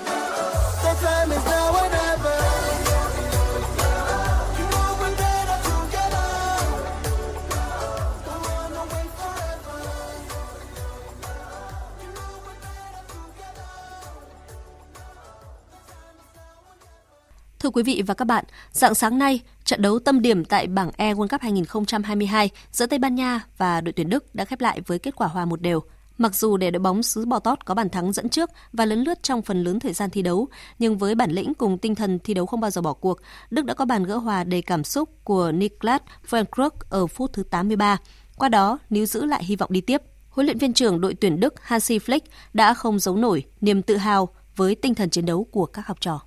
Thưa quý vị và các bạn, dạng sáng nay, trận đấu tâm điểm tại bảng E World Cup 2022 giữa Tây Ban Nha và đội tuyển Đức đã khép lại với kết quả hòa một đều. Mặc dù để đội bóng xứ Bò Tót có bàn thắng dẫn trước và lấn lướt trong phần lớn thời gian thi đấu, nhưng với bản lĩnh cùng tinh thần thi đấu không bao giờ bỏ cuộc, Đức đã có bàn gỡ hòa đầy cảm xúc của Niklas Füllkrug ở phút thứ 83. Qua đó, níu giữ lại hy vọng đi tiếp. Huấn luyện viên trưởng đội tuyển Đức Hansi Flick đã không giấu nổi niềm tự hào với tinh thần chiến đấu của các học trò.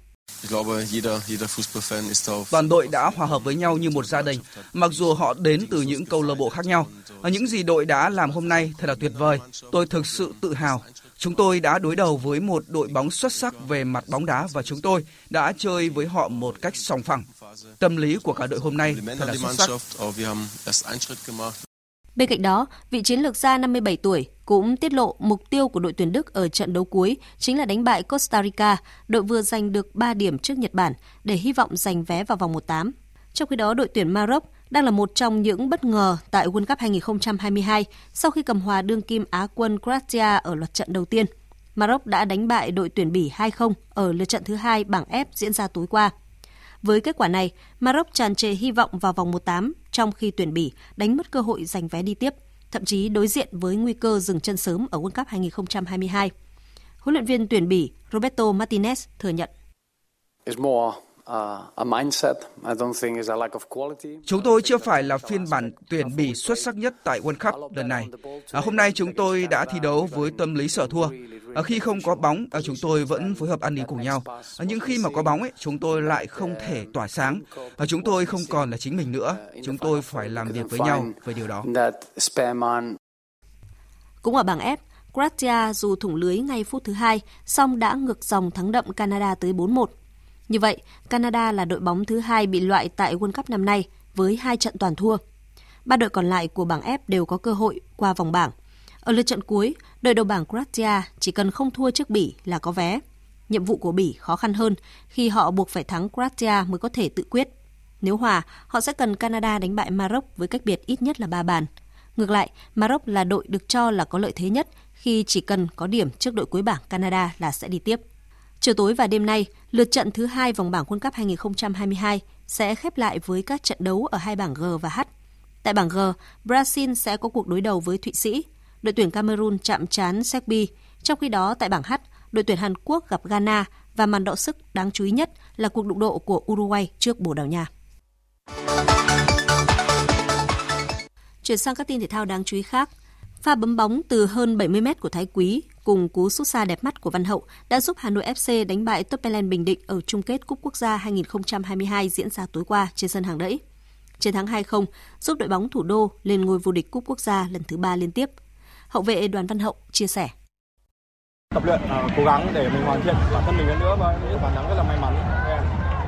Toàn đội đã hòa hợp với nhau như một gia đình, mặc dù họ đến từ những câu lạc bộ khác nhau. Những gì đội đã làm hôm nay thật là tuyệt vời. Tôi thực sự tự hào. Chúng tôi đã đối đầu với một đội bóng xuất sắc về mặt bóng đá và chúng tôi đã chơi với họ một cách sòng phẳng. Tâm lý của cả đội hôm nay thật là xuất sắc. Bên cạnh đó, vị chiến lược gia 57 tuổi cũng tiết lộ mục tiêu của đội tuyển Đức ở trận đấu cuối chính là đánh bại Costa Rica, đội vừa giành được 3 điểm trước Nhật Bản để hy vọng giành vé vào vòng 1-8. Trong khi đó, đội tuyển Maroc đang là một trong những bất ngờ tại World Cup 2022 sau khi cầm hòa đương kim Á quân Croatia ở loạt trận đầu tiên. Maroc đã đánh bại đội tuyển Bỉ 2-0 ở lượt trận thứ hai bảng F diễn ra tối qua. Với kết quả này, Maroc tràn trề hy vọng vào vòng 1-8 trong khi tuyển Bỉ đánh mất cơ hội giành vé đi tiếp, thậm chí đối diện với nguy cơ dừng chân sớm ở World Cup 2022. Huấn luyện viên tuyển Bỉ Roberto Martinez thừa nhận. Chúng tôi chưa phải là phiên bản tuyển Bỉ xuất sắc nhất tại World Cup lần này. À, hôm nay chúng tôi đã thi đấu với tâm lý sở thua. À, khi không có bóng, à, chúng tôi vẫn phối hợp ăn ý cùng nhau. À, nhưng khi mà có bóng, ấy, chúng tôi lại không thể tỏa sáng. À, chúng tôi không còn là chính mình nữa. Chúng tôi phải làm việc với nhau về điều đó. Cũng ở bảng F, Croatia dù thủng lưới ngay phút thứ hai, song đã ngược dòng thắng đậm Canada tới 4-1. Như vậy, Canada là đội bóng thứ hai bị loại tại World Cup năm nay với hai trận toàn thua. Ba đội còn lại của bảng F đều có cơ hội qua vòng bảng. Ở lượt trận cuối, đội đầu bảng Croatia chỉ cần không thua trước Bỉ là có vé. Nhiệm vụ của Bỉ khó khăn hơn khi họ buộc phải thắng Croatia mới có thể tự quyết. Nếu hòa, họ sẽ cần Canada đánh bại Maroc với cách biệt ít nhất là 3 bàn. Ngược lại, Maroc là đội được cho là có lợi thế nhất khi chỉ cần có điểm trước đội cuối bảng Canada là sẽ đi tiếp. Chiều tối và đêm nay, lượt trận thứ hai vòng bảng World Cup 2022 sẽ khép lại với các trận đấu ở hai bảng G và H. Tại bảng G, Brazil sẽ có cuộc đối đầu với Thụy Sĩ, đội tuyển Cameroon chạm trán Serbia. Trong khi đó, tại bảng H, đội tuyển Hàn Quốc gặp Ghana và màn đọ sức đáng chú ý nhất là cuộc đụng độ của Uruguay trước Bồ Đào Nha. Chuyển sang các tin thể thao đáng chú ý khác. Pha bấm bóng từ hơn 70 mét của Thái Quý cùng cú sút xa đẹp mắt của Văn Hậu đã giúp Hà Nội FC đánh bại Topelen Bình Định ở chung kết Cúp Quốc gia 2022 diễn ra tối qua trên sân hàng đẫy. Chiến thắng 2-0 giúp đội bóng thủ đô lên ngôi vô địch Cúp Quốc gia lần thứ ba liên tiếp. Hậu vệ Đoàn Văn Hậu chia sẻ. Tập luyện uh, cố gắng để mình hoàn thiện bản thân mình hơn nữa và những bàn thắng rất là may mắn.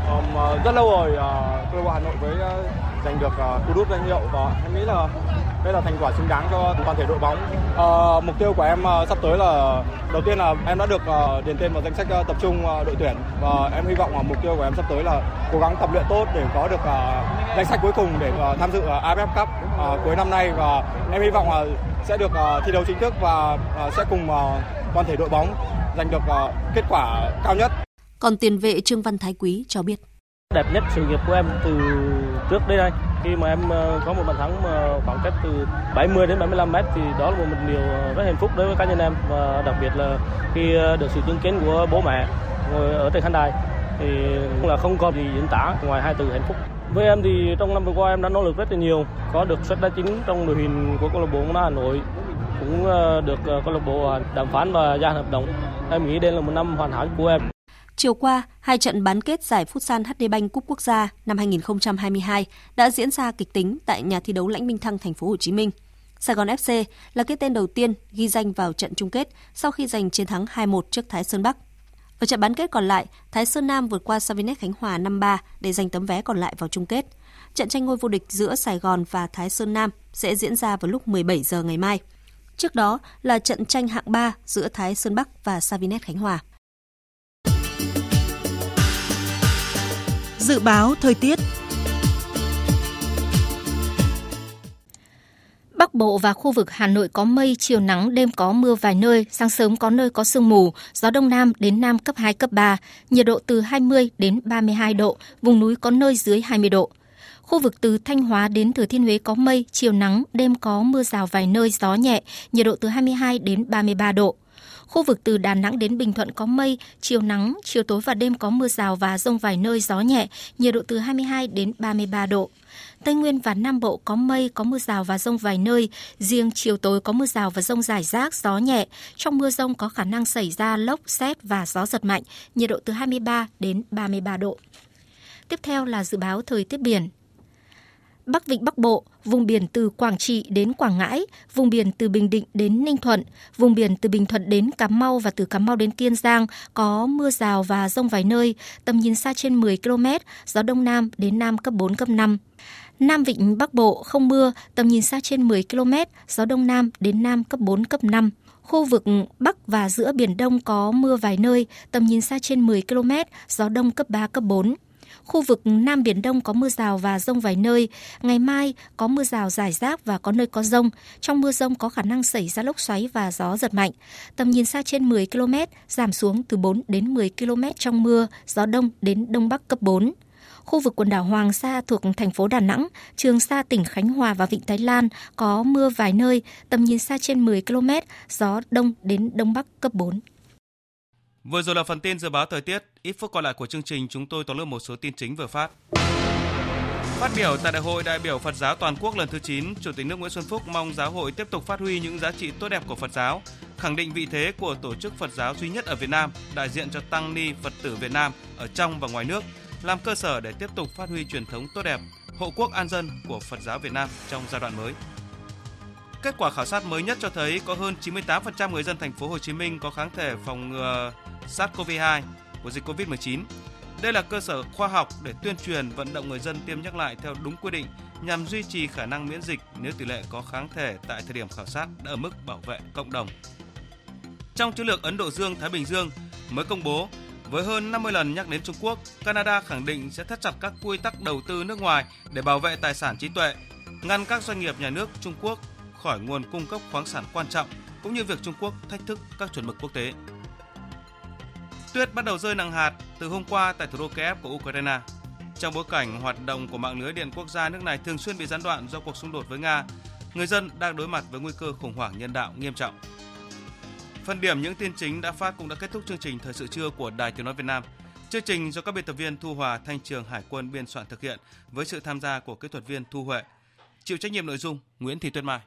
Um, uh, rất lâu rồi uh, câu lạc bộ Hà Nội với uh, giành được ờ, cú đúp danh hiệu và em nghĩ là đây là thành quả xứng đáng cho toàn thể đội bóng. À, mục tiêu của em ờ, sắp tới là đầu tiên là em đã được điền tên vào danh sách tập trung đội tuyển và em hy vọng là mục tiêu của em sắp tới là cố gắng tập luyện tốt để có được danh sách cuối cùng để tham dự AFF Cup cuối năm nay và em hy vọng là sẽ được thi đấu chính thức và sẽ cùng toàn thể đội bóng giành được kết quả cao nhất. Còn tiền vệ Trương Văn Thái Quý cho biết đẹp nhất sự nghiệp của em từ trước đến nay. Khi mà em ờ, có một bàn thắng mà khoảng cách từ 70 đến 75 mét thì đó là một điều ờ, rất hạnh phúc đối với cá nhân em. Và đặc biệt là khi ờ, được sự chứng kiến của bố mẹ ngồi ở trên khán đài thì cũng là không còn gì diễn tả ngoài hai từ hạnh phúc. Với em thì trong năm vừa qua em đã nỗ lực rất là nhiều, có được suất đá chính trong đội hình của câu lạc bộ bóng đá Hà Nội, cũng được câu lạc bộ đàm phán và gia hợp đồng. Em nghĩ đây là một năm hoàn hảo của em. Chiều qua, hai trận bán kết giải Futsal HD Bank Cúp Quốc gia năm 2022 đã diễn ra kịch tính tại nhà thi đấu Lãnh Minh Thăng, thành phố Hồ Chí Minh. Sài Gòn FC là cái tên đầu tiên ghi danh vào trận chung kết sau khi giành chiến thắng 2-1 trước Thái Sơn Bắc. Ở trận bán kết còn lại, Thái Sơn Nam vượt qua Savinet Khánh Hòa 5-3 để giành tấm vé còn lại vào chung kết. Trận tranh ngôi vô địch giữa Sài Gòn và Thái Sơn Nam sẽ diễn ra vào lúc 17 giờ ngày mai. Trước đó là trận tranh hạng 3 giữa Thái Sơn Bắc và Savinet Khánh Hòa. Dự báo thời tiết Bắc Bộ và khu vực Hà Nội có mây, chiều nắng, đêm có mưa vài nơi, sáng sớm có nơi có sương mù, gió đông nam đến nam cấp 2, cấp 3, nhiệt độ từ 20 đến 32 độ, vùng núi có nơi dưới 20 độ. Khu vực từ Thanh Hóa đến Thừa Thiên Huế có mây, chiều nắng, đêm có mưa rào vài nơi, gió nhẹ, nhiệt độ từ 22 đến 33 độ. Khu vực từ Đà Nẵng đến Bình Thuận có mây, chiều nắng, chiều tối và đêm có mưa rào và rông vài nơi gió nhẹ, nhiệt độ từ 22 đến 33 độ. Tây Nguyên và Nam Bộ có mây, có mưa rào và rông vài nơi. Riêng chiều tối có mưa rào và rông rải rác, gió nhẹ. Trong mưa rông có khả năng xảy ra lốc, xét và gió giật mạnh, nhiệt độ từ 23 đến 33 độ. Tiếp theo là dự báo thời tiết biển. Bắc Vịnh Bắc Bộ, vùng biển từ Quảng Trị đến Quảng Ngãi, vùng biển từ Bình Định đến Ninh Thuận, vùng biển từ Bình Thuận đến Cà Mau và từ Cà Mau đến Kiên Giang có mưa rào và rông vài nơi, tầm nhìn xa trên 10 km, gió Đông Nam đến Nam cấp 4, cấp 5. Nam Vịnh Bắc Bộ không mưa, tầm nhìn xa trên 10 km, gió Đông Nam đến Nam cấp 4, cấp 5. Khu vực Bắc và giữa Biển Đông có mưa vài nơi, tầm nhìn xa trên 10 km, gió Đông cấp 3, cấp 4. Khu vực Nam Biển Đông có mưa rào và rông vài nơi. Ngày mai có mưa rào rải rác và có nơi có rông. Trong mưa rông có khả năng xảy ra lốc xoáy và gió giật mạnh. Tầm nhìn xa trên 10 km, giảm xuống từ 4 đến 10 km trong mưa, gió đông đến đông bắc cấp 4 khu vực quần đảo Hoàng Sa thuộc thành phố Đà Nẵng, Trường Sa tỉnh Khánh Hòa và Vịnh Thái Lan có mưa vài nơi, tầm nhìn xa trên 10 km, gió đông đến đông bắc cấp 4. Vừa rồi là phần tin dự báo thời tiết, ít phút còn lại của chương trình chúng tôi tóm lược một số tin chính vừa phát. Phát biểu tại Đại hội đại biểu Phật giáo toàn quốc lần thứ 9, Chủ tịch nước Nguyễn Xuân Phúc mong giáo hội tiếp tục phát huy những giá trị tốt đẹp của Phật giáo, khẳng định vị thế của tổ chức Phật giáo duy nhất ở Việt Nam, đại diện cho tăng ni Phật tử Việt Nam ở trong và ngoài nước, làm cơ sở để tiếp tục phát huy truyền thống tốt đẹp, hộ quốc an dân của Phật giáo Việt Nam trong giai đoạn mới. Kết quả khảo sát mới nhất cho thấy có hơn 98% người dân thành phố Hồ Chí Minh có kháng thể phòng ngừa SARS-CoV-2 của dịch Covid-19. Đây là cơ sở khoa học để tuyên truyền vận động người dân tiêm nhắc lại theo đúng quy định nhằm duy trì khả năng miễn dịch nếu tỷ lệ có kháng thể tại thời điểm khảo sát đã ở mức bảo vệ cộng đồng. Trong chiến lược Ấn Độ Dương Thái Bình Dương mới công bố, với hơn 50 lần nhắc đến Trung Quốc, Canada khẳng định sẽ thắt chặt các quy tắc đầu tư nước ngoài để bảo vệ tài sản trí tuệ, ngăn các doanh nghiệp nhà nước Trung Quốc khỏi nguồn cung cấp khoáng sản quan trọng cũng như việc Trung Quốc thách thức các chuẩn mực quốc tế. Tuyết bắt đầu rơi nặng hạt từ hôm qua tại thủ đô Kiev của Ukraine. Trong bối cảnh hoạt động của mạng lưới điện quốc gia nước này thường xuyên bị gián đoạn do cuộc xung đột với Nga, người dân đang đối mặt với nguy cơ khủng hoảng nhân đạo nghiêm trọng. Phần điểm những tin chính đã phát cũng đã kết thúc chương trình Thời sự trưa của Đài Tiếng Nói Việt Nam. Chương trình do các biên tập viên Thu Hòa, Thanh Trường, Hải quân biên soạn thực hiện với sự tham gia của kỹ thuật viên Thu Huệ. Chịu trách nhiệm nội dung Nguyễn Thị Tuyết Mai.